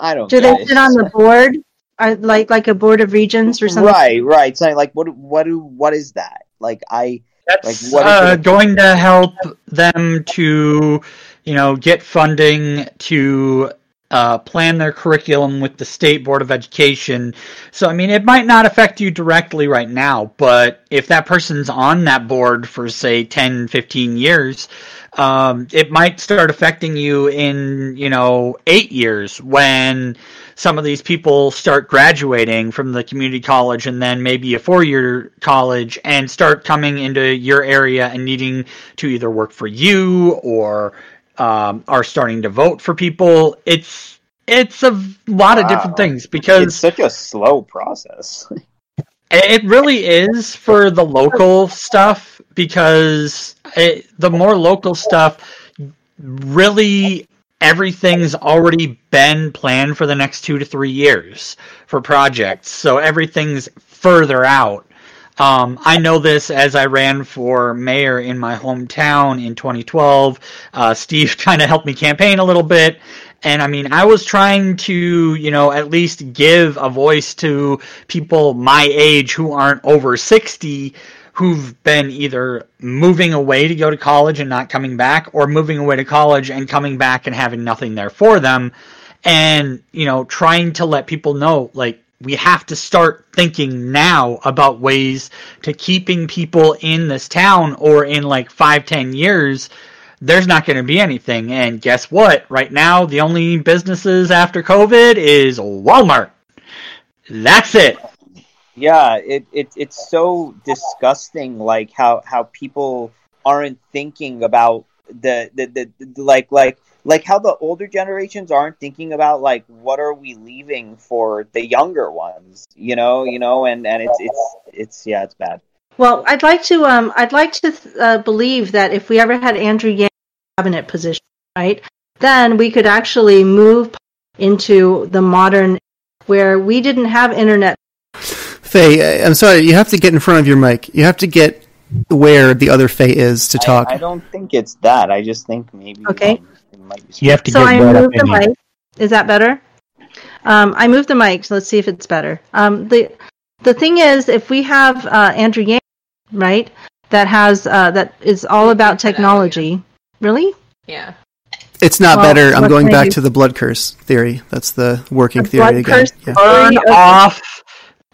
I don't. do get they sit on the board, uh, like like a board of regents or something? Right, right. So like, what what do what is that? Like, I That's Like, what is uh, it? going to help them to, you know, get funding to uh, plan their curriculum with the state board of education. So, I mean, it might not affect you directly right now, but if that person's on that board for, say, 10, 15 years, um, it might start affecting you in, you know, eight years when some of these people start graduating from the community college and then maybe a four year college and start coming into your area and needing to either work for you or um, are starting to vote for people. It's it's a lot of different things because It's such a slow process. it really is for the local stuff because it, the more local stuff, really everything's already been planned for the next two to three years for projects. So everything's further out. Um, I know this as I ran for mayor in my hometown in 2012. Uh, Steve kind of helped me campaign a little bit. And I mean, I was trying to, you know, at least give a voice to people my age who aren't over 60 who've been either moving away to go to college and not coming back or moving away to college and coming back and having nothing there for them. And, you know, trying to let people know, like, we have to start thinking now about ways to keeping people in this town or in like five, ten years there's not going to be anything. And guess what? Right now, the only businesses after COVID is Walmart. That's it. Yeah, it, it it's so disgusting like how how people aren't thinking about the, the, the, the like like like how the older generations aren't thinking about like what are we leaving for the younger ones you know you know and and it's it's it's yeah it's bad Well, I'd like to um I'd like to uh, believe that if we ever had Andrew Yang cabinet position, right, then we could actually move into the modern where we didn't have internet. Faye, I- I'm sorry, you have to get in front of your mic. You have to get where the other Faye is to talk. I, I don't think it's that i just think maybe Okay. um, might be You have to So get I right up moved the in mic. Is that better? Um, I moved the mic. So let's see if it's better. Um, the the thing is, if we have uh, Andrew Yang, right, that has uh, that is all about technology. Really? Yeah. It's not Well, better. I'm going back do? to the blood curse theory. That's the working The theory blood again. curse Yeah. Turn theory? Off.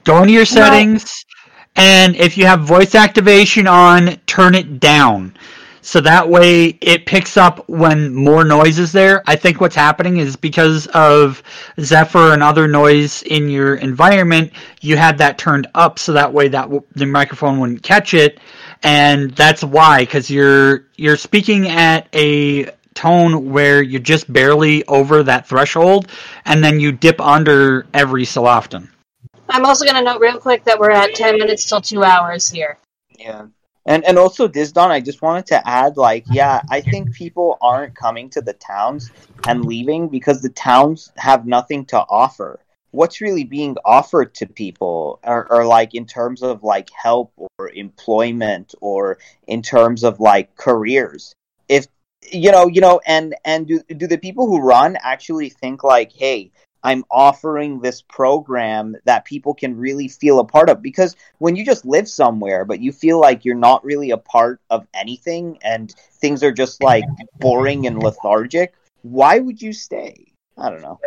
Go into your settings, and if you have voice activation on, turn it down. So that way it picks up when more noise is there. I think what's happening is because of Zephyr and other noise in your environment, you had that turned up so that way that w- the microphone wouldn't catch it, and that's why because you're you're speaking at a tone where you're just barely over that threshold, and then you dip under every so often. I'm also going to note real quick that we're at 10 minutes till two hours here. Yeah. And and also this Don, I just wanted to add like, yeah, I think people aren't coming to the towns and leaving because the towns have nothing to offer. What's really being offered to people are like in terms of like help or employment or in terms of like careers. If you know, you know, and and do do the people who run actually think like, hey, I'm offering this program that people can really feel a part of because when you just live somewhere but you feel like you're not really a part of anything and things are just like boring and lethargic, why would you stay? I don't know.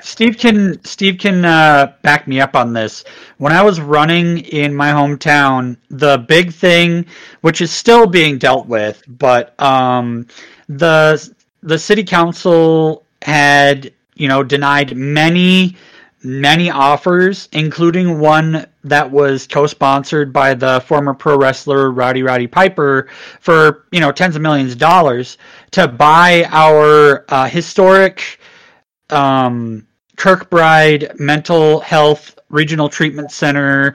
Steve can Steve can uh, back me up on this. When I was running in my hometown, the big thing, which is still being dealt with, but um, the the city council had you know denied many many offers, including one that was co-sponsored by the former pro wrestler Rowdy Roddy Piper for you know tens of millions of dollars to buy our uh, historic um, Kirkbride Mental Health Regional Treatment Center,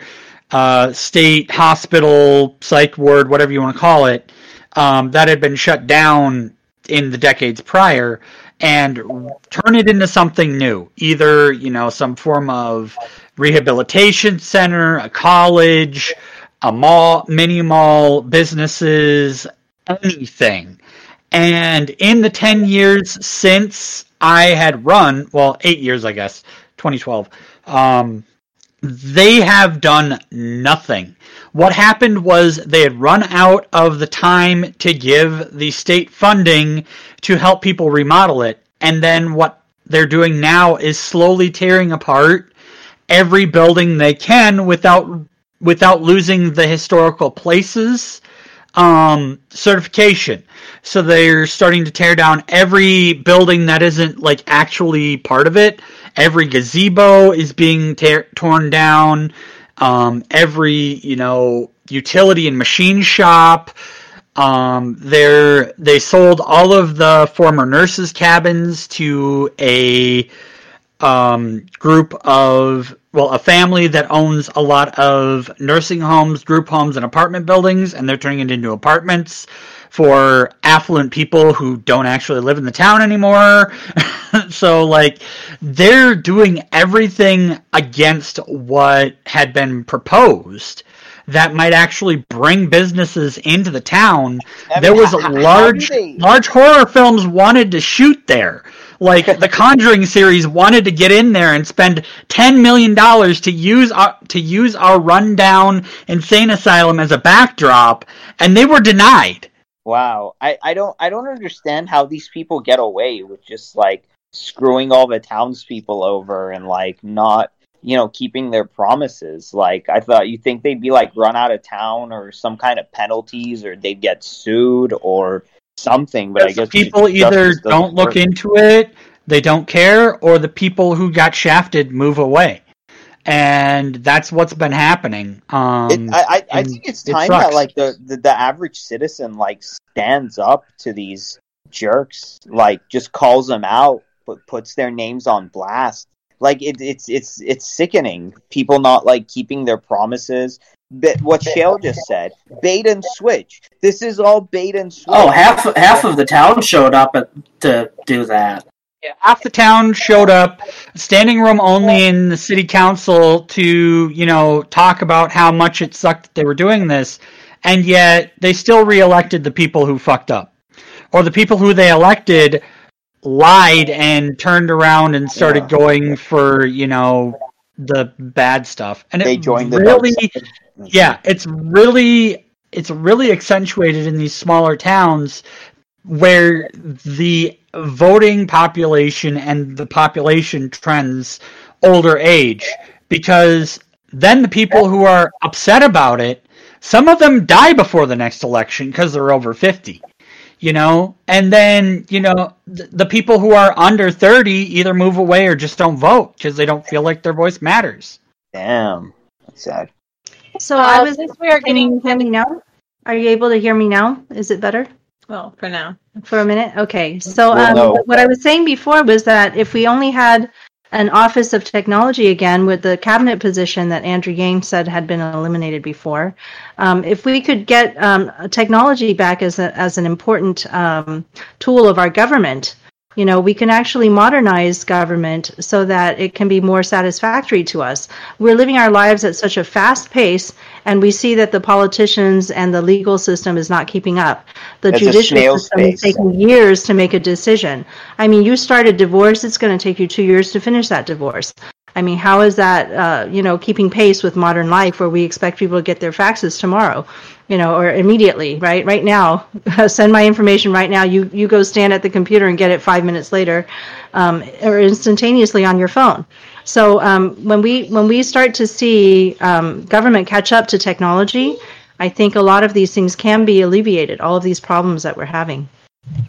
uh, state hospital, psych ward, whatever you want to call it, um, that had been shut down in the decades prior, and turn it into something new. Either you know some form of rehabilitation center, a college, a mall, mini mall, businesses, anything. And in the 10 years since I had run, well, eight years, I guess, 2012, um, they have done nothing. What happened was they had run out of the time to give the state funding to help people remodel it. And then what they're doing now is slowly tearing apart every building they can without without losing the historical places um, certification. So they're starting to tear down every building that isn't like actually part of it. Every gazebo is being tear- torn down. Um, every you know utility and machine shop. Um, they sold all of the former nurses' cabins to a um, group of well, a family that owns a lot of nursing homes, group homes, and apartment buildings, and they're turning it into apartments for affluent people who don't actually live in the town anymore. so, like, they're doing everything against what had been proposed that might actually bring businesses into the town. I mean, there was how large large horror films wanted to shoot there. Like the Conjuring series wanted to get in there and spend ten million dollars to use our to use our rundown insane asylum as a backdrop, and they were denied. Wow, I, I don't I don't understand how these people get away with just like screwing all the townspeople over and like not you know keeping their promises. Like I thought you think they'd be like run out of town or some kind of penalties or they'd get sued or something. But I guess people either don't look work. into it, they don't care, or the people who got shafted move away, and that's what's been happening. Um, It, I, I, I think it's it time that like the, the the average citizen like stands up to these jerks, like just calls them out, but puts their names on blast. Like it, it's it's it's sickening. People not like keeping their promises. But what Shael just said, bait and switch. This is all bait and switch. Oh, half half of the town showed up at, to do that. Yeah, half the town showed up, standing room only in the city council to, you know, talk about how much it sucked that they were doing this, and yet they still reelected the people who fucked up. Or the people who they elected lied and turned around and started Yeah. going for, you know, the bad stuff. And they it joined the really yeah, it's really it's really accentuated in these smaller towns where the voting population and the population trends older age because then the people who are upset about it some of them die before the next election because they're over 50 you know and then you know th- the people who are under 30 either move away or just don't vote because they don't feel like their voice matters Damn, that's sad. So Uh, I was. since we are Can you getting hear me now? Are you able to hear me now? Is it better? Well, for now. for a minute? Okay. So Well, um, no. what I was saying before was that if we only had an Office of Technology again with the cabinet position that Andrew Yang said had been eliminated before, um, if we could get um, technology back as, a, as an important um, tool of our government, you know, we can actually modernize government so that it can be more satisfactory to us. We're living our lives at such a fast pace, and we see that the politicians and the legal system is not keeping up. The judicial system is taking years to make a decision. I mean, you start a divorce; it's going to take you two years to finish that divorce. I mean, how is that, uh, you know, keeping pace with modern life where we expect people to get their faxes tomorrow, you know, or immediately, right? Right now, send my information right now. You, you go stand at the computer and get it five minutes later, um, or instantaneously on your phone. So um, when we when we start to see um, government catch up to technology, I think a lot of these things can be alleviated. All of these problems that we're having.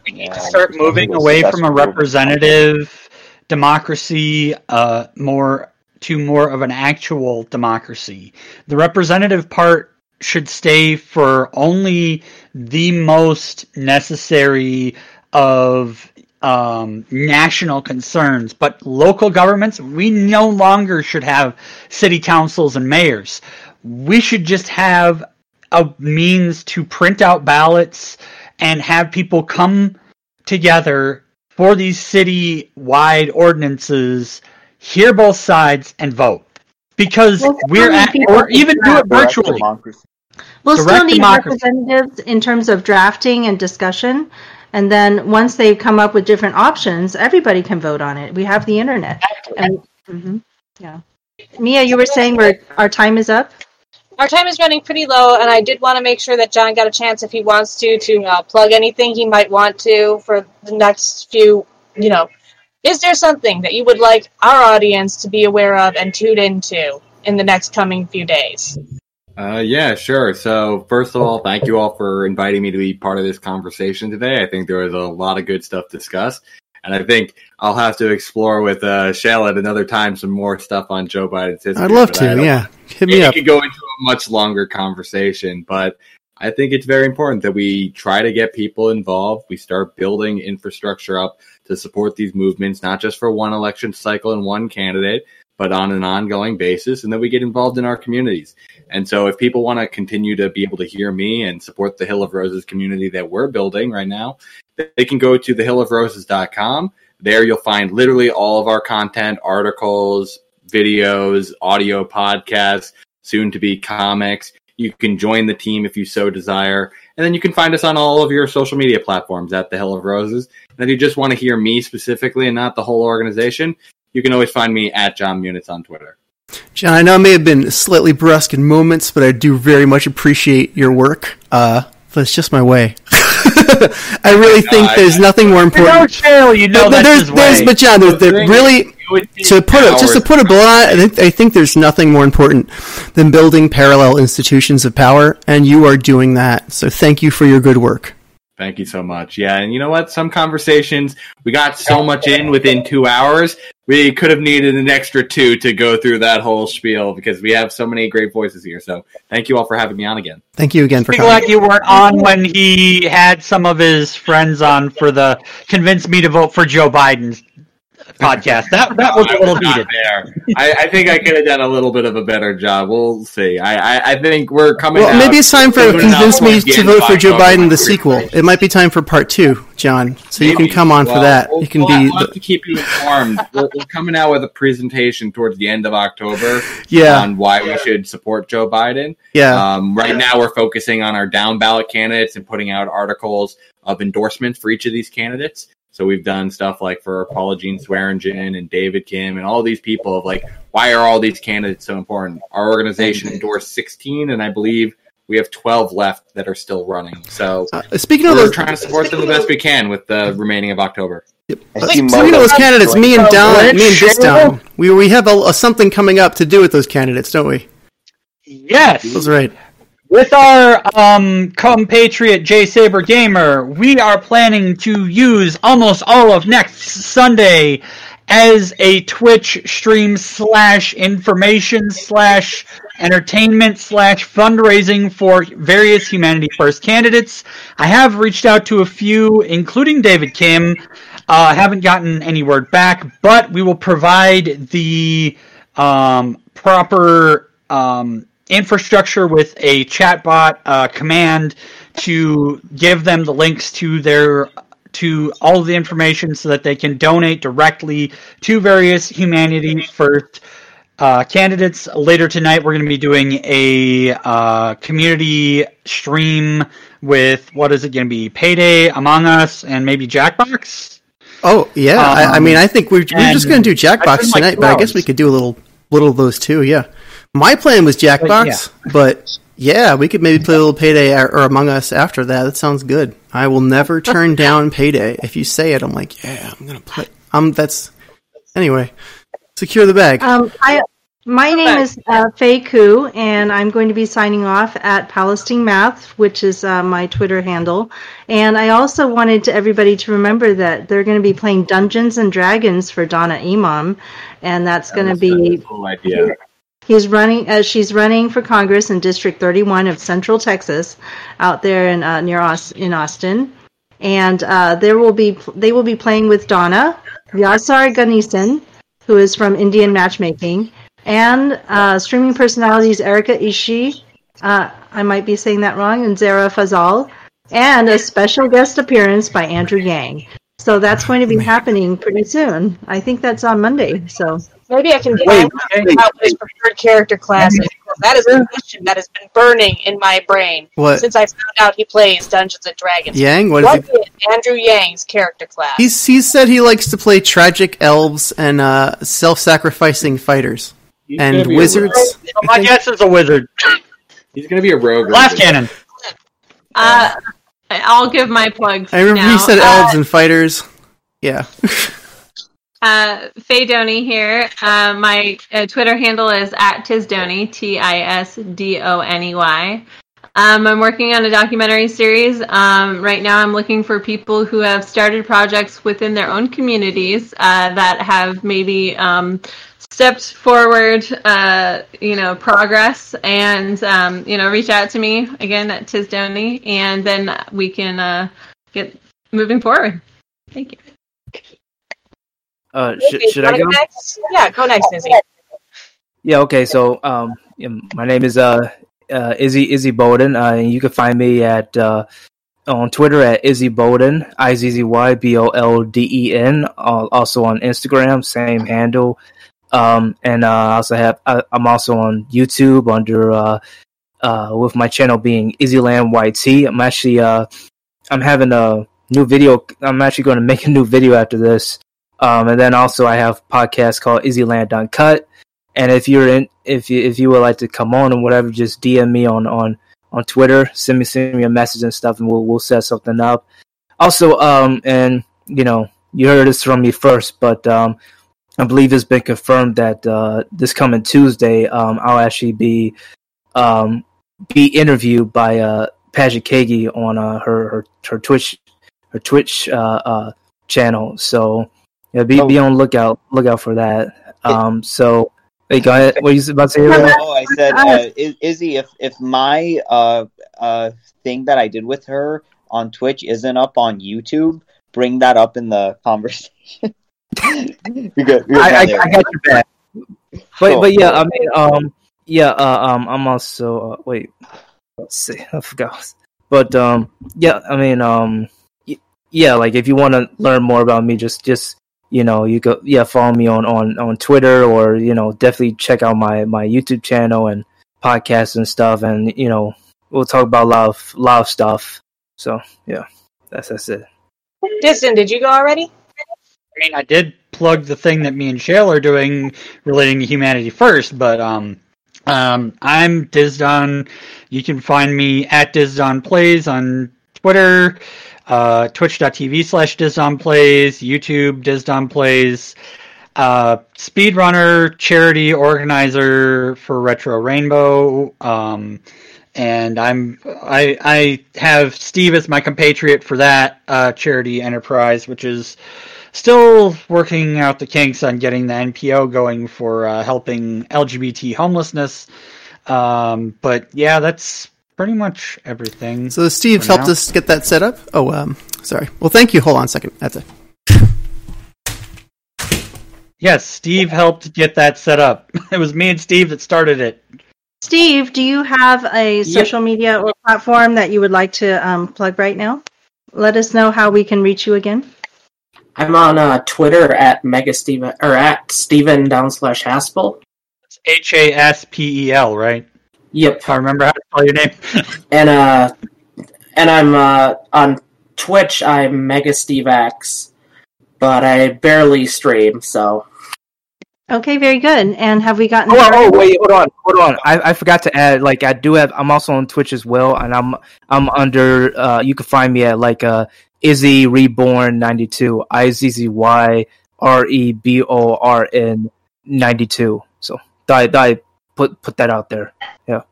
We need to start moving away from a representative democracy uh, more to more of an actual democracy. The representative part should stay for only the most necessary of um, national concerns, but local governments, we no longer should have city councils and mayors. We should just have a means to print out ballots and have people come together for these city wide ordinances, hear both sides, and vote. Because Well, we're at, or even do it virtually. democracy. We'll still need democracy. representatives in terms of drafting and discussion. And then once they come up with different options, everybody can vote on it. We have the internet. And, mhm, yeah. Mia, you were saying we're, our time is up? Our time is running pretty low, and I did want to make sure that Jon got a chance if he wants to to uh, plug anything he might want to for the next few, you know, is there something that you would like our audience to be aware of and tune into in the next coming few days? Uh, yeah, sure. So, first of all, thank you all for inviting me to be part of this conversation today. I think there was a lot of good stuff discussed. And I think I'll have to explore with uh, Shael at another time some more stuff on Joe Biden's history. I'd love to. Yeah, hit me we up. could go into a much longer conversation, but I think it's very important that we try to get people involved. We start building infrastructure up to support these movements, not just for one election cycle and one candidate, but on an ongoing basis, and that we get involved in our communities. And so, if people want to continue to be able to hear me and support the Hill of Roses community that we're building right now, they can go to thehillofroses.com. There you'll find literally all of our content, articles, videos, audio podcasts, soon to be comics. You can join the team if you so desire. And then you can find us on all of your social media platforms at the Hill of Roses. And if you just want to hear me specifically and not the whole organization, you can always find me at Jon Munitz on Twitter. Jon, I know I may have been slightly brusque in moments, but I do very much appreciate your work. Uh, but it's just my way. I really think I- there's nothing more You know, important. You know But that's there's, his there's, way. but Jon, there's, The there really It would take to put it, just to put a bullet on it, I think, I think there's nothing more important than building parallel institutions of power, and you are doing that. So thank you for your good work. Thank you so much. Yeah, and you know what? Some conversations we got so much in within two hours. We could have needed an extra two to go through that whole spiel because we have so many great voices here. So thank you all for having me on again. Thank you again for Be coming. glad you weren't on when he had some of his friends on for the convince me to vote for Joe Biden podcast. That that was a I little not heated. there. I, I think I could have done a little bit of a better job. We'll see. I, I, I think we're coming. Well, out- maybe it's time for we're coming out convince me to vote for Joe Biden the sequel. information. It might be time for part two, Jon. So you can come on for that. We'll, You can we'll, be we'll have the, to keep you informed. we're, we're coming out with a presentation towards the end of October yeah, on why we should support Joe Biden. yeah. Um, right now, we're focusing on our down ballot candidates and putting out articles of endorsements for each of these candidates. So we've done stuff like for Paula Jean Swearengin and David Kim and all these people of like, why are all these candidates so important? Our organization endorsed 16, and I believe we have 12 left that are still running. So Uh, speaking of we're those, trying to support them the best we can with the remaining of October. I uh, see speaking of those candidates, me and Don, me and Dizdon, we we have a, a something coming up to do with those candidates, don't we? Yes. That's right. With our um, compatriot J Saber Gamer, we are planning to use almost all of next Sunday as a Twitch stream slash information slash entertainment slash fundraising for various Humanity First candidates. I have reached out to a few, including David Kim. Uh, haven't gotten any word back, but we will provide the um, proper um, infrastructure with a chatbot uh, command to give them the links to their to all of the information so that they can donate directly to various humanity first uh, candidates. Later tonight, we're going to be doing a uh, community stream with what is it going to be? Payday, Among Us, and maybe Jackbox. Oh yeah, I, I Um, mean, I think we're, we're just going to do Jackbox like, tonight, but I guess we could do a little little of those too. Yeah, my plan was Jackbox, but yeah, we could maybe play a little Payday or, or Among Us after that. That sounds good. I will never turn down Payday. If you say it, I'm like, yeah, I'm gonna play. Um, that's anyway. Secure the bag. Um, I, my name is uh, Faye Koo, and I'm going to be signing off at Palestine Math, which is uh, my Twitter handle. And I also wanted to everybody to remember that they're going to be playing Dungeons and Dragons for Donna Imam, and that's going to be cool idea. He's running. Uh, she's running for Congress in District 31 of Central Texas, out there in uh, near Aus- in Austin, and uh, there will be they will be playing with Donna Vyasar Ganesan, who is from Indian Matchmaking, and uh, streaming personalities Erika Ishii. Uh, I might be saying that wrong, and Zehra Fazal, and a special guest appearance by Andrew Yang. So that's going to be happening pretty soon. I think that's on Monday. So Maybe I can Wait, find wait. out what his preferred character class is. That is a question that has been burning in my brain What? since I found out he plays Dungeons and Dragons. Yang, what is What he? is Andrew Yang's character class? He's he said he likes to play tragic elves and uh, self-sacrificing fighters He's and gonna be a wizards. my guess is a wizard. He's going to be a rogue. Last cannon. Uh, I'll give my plugs. I remember now. he said Uh, elves and fighters. Yeah. Uh, Faye Doney here. Uh, my uh, Twitter handle is at Tisdoney, T I S D O N E Y. Um, I'm working on a documentary series. Um, right now, I'm looking for people who have started projects within their own communities uh, that have maybe um, stepped forward, uh, you know, progress, and um, you know, reach out to me again at Tisdoney, and then we can uh, get moving forward. Thank you. Uh, sh- should I go? next? Yeah, go next, Izzy. Yeah. Okay. So, um, my name is uh, uh Izzy Izzy Bolden. Uh, and you can find me at uh on Twitter at Izzy Bolden, I Z Z Y B O L D E N. Uh, also on Instagram, same handle. Um, and uh, I also have I, I'm also on YouTube under uh, uh, with my channel being Izzyland YT. I'm actually uh, I'm having a new video. I'm actually going to make a new video after this. Um, and then also I have a podcast called Izzyland Uncut. And if you're in, if you if you would like to come on and whatever, just DM me on on on Twitter. Send me send me a message and stuff, and we'll we'll set something up. Also, um, and you know, you heard this from me first, but um, I believe it's been confirmed that uh, this coming Tuesday, um, I'll actually be um be interviewed by uh Paget Kagy on uh, her her her Twitch her Twitch uh, uh channel. So yeah, be Oh. be on lookout lookout for that. Um, so hey, go ahead. What are you about to say? Ray? Oh, I said, uh, Iz- Izzy, if if my uh uh thing that I did with her on Twitch isn't up on YouTube, bring that up in the conversation. you're good. You're I, I, I got your back. But Cool, but yeah. I mean, um, yeah, uh, um, I'm also uh, wait, let's see, I forgot. But um, yeah, I mean, um, yeah, like if you want to learn more about me, just just you know, you go yeah, follow me on on on Twitter or you know, definitely check out my my YouTube channel and podcasts and stuff, and you know, we'll talk about a lot of lot of stuff. So yeah, that's that's it. Dizdon, did you go already? I mean, I did plug the thing that me and Shael are doing relating to humanity first, but um, um, I'm Dizdon. You can find me at Dizdon Plays on Twitter, uh, twitch.tv slash Dizdon Plays, YouTube Dizdon Plays, uh, speedrunner, charity organizer for Retro Rainbow. Um, and I'm I I have Steve as my compatriot for that uh, charity enterprise, which is still working out the kinks on getting the NPO going for uh, helping LGBT homelessness. Um, but yeah, that's pretty much everything. So Steve For helped now. us get that set up. Oh, um, sorry. Well, thank you. Hold on a second. That's it. Yes, Steve helped get that set up. It was me and Steve that started it. Steve, do you have a social media or platform that you would like to um, plug right now? Let us know how we can reach you again. I'm on uh, Twitter at Mega Steven or at Steven down slash Haspel. It's H A S P E L, right? Yep. If I remember how to spell your name. And uh and I'm uh on Twitch I'm Mega Steve X. But I barely stream, so Okay, very good. And have we gotten? Oh, oh, wait, hold on, hold on. I, I forgot to add. Like, I do have. I'm also on Twitch as well, and I'm I'm under. Uh, you can find me at like uh Izzy Reborn ninety two. I Z Z Y R E B O R N ninety two. So, I I put put that out there. Yeah,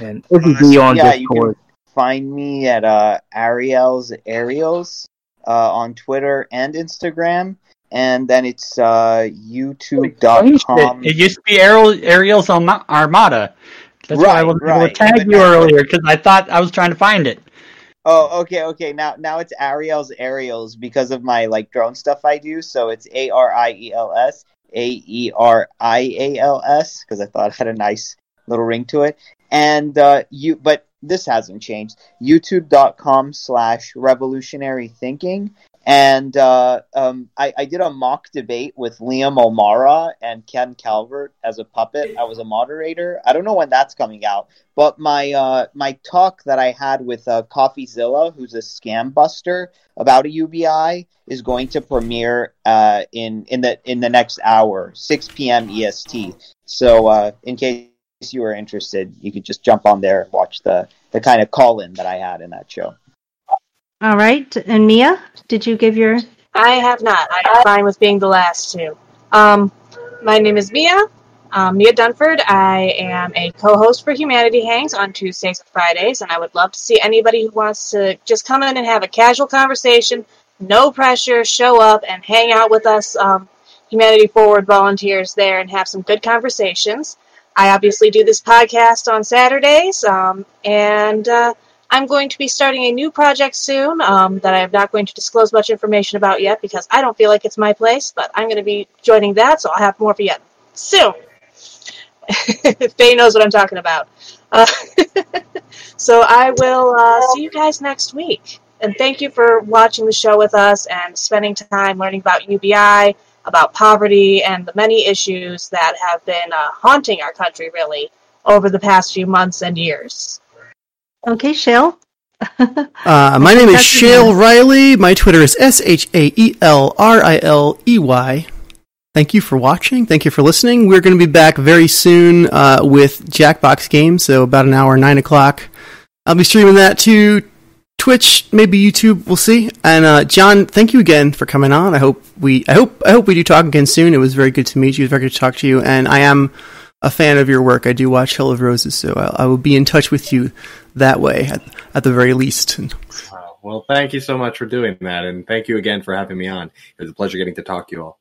and Izzy B on yeah, you Discord. can find me at uh, Ariel's Aerials uh, on Twitter and Instagram, and then it's uh, YouTube.com. It used to be Ariel, Ariel's Arma- Armada. That's why I Right, wasn't able to tag But you now- earlier because I thought I was trying to find it. Oh, okay, okay. Now, now it's Ariel's Aerials because of my like drone stuff I do. So it's A R I E L S A E R I A L S because I thought it had a nice little ring to it. And uh, you, but this hasn't changed. YouTube.com slash Revolutionary Thinking. And uh, um, I, I did a mock debate with Liam O'Mara and Ken Calvert as a puppet. I was a moderator. I don't know when that's coming out, but my uh, my talk that I had with uh, CoffeeZilla, who's a scam buster about a UBI, is going to premiere uh, in in the in the next hour, 6 p.m. EST. So uh, in case you are interested, you could just jump on there and watch the the kind of call in that I had in that show. All right. And Mia, did you give your I have not. I am fine with being the last two. Um, my name is Mia. Um, Mia Dunford. I am a co-host for Humanity Hangs on Tuesdays and Fridays, and I would love to see anybody who wants to just come in and have a casual conversation, no pressure, show up and hang out with us, um, Humanity Forward volunteers there, and have some good conversations. I obviously do this podcast on Saturdays, um, and uh, I'm going to be starting a new project soon um, that I'm not going to disclose much information about yet because I don't feel like it's my place, but I'm going to be joining that, so I'll have more for you soon. Faye knows what I'm talking about. Uh, so I will uh, see you guys next week. And thank you for watching the show with us and spending time learning about UBI, about poverty, and the many issues that have been uh, haunting our country, really, over the past few months and years. Okay, Shael. Uh, my name is Shael Riley. My Twitter is S H A E L R I L E Y. Thank you for watching. Thank you for listening. We're going to be back very soon uh, with Jackbox Games, so about an hour, 9 o'clock. I'll be streaming that to Twitch, maybe YouTube. We'll see. And uh, Jon, thank you again for coming on. I hope we, I hope, I hope we do talk again soon. It was very good to meet you. It was very good to talk to you. And I am a fan of your work. I do watch Hill of Roses, so I, I will be in touch with you that way at, at the very least. Well, thank you so much for doing that, and thank you again for having me on. It was a pleasure getting to talk to you all.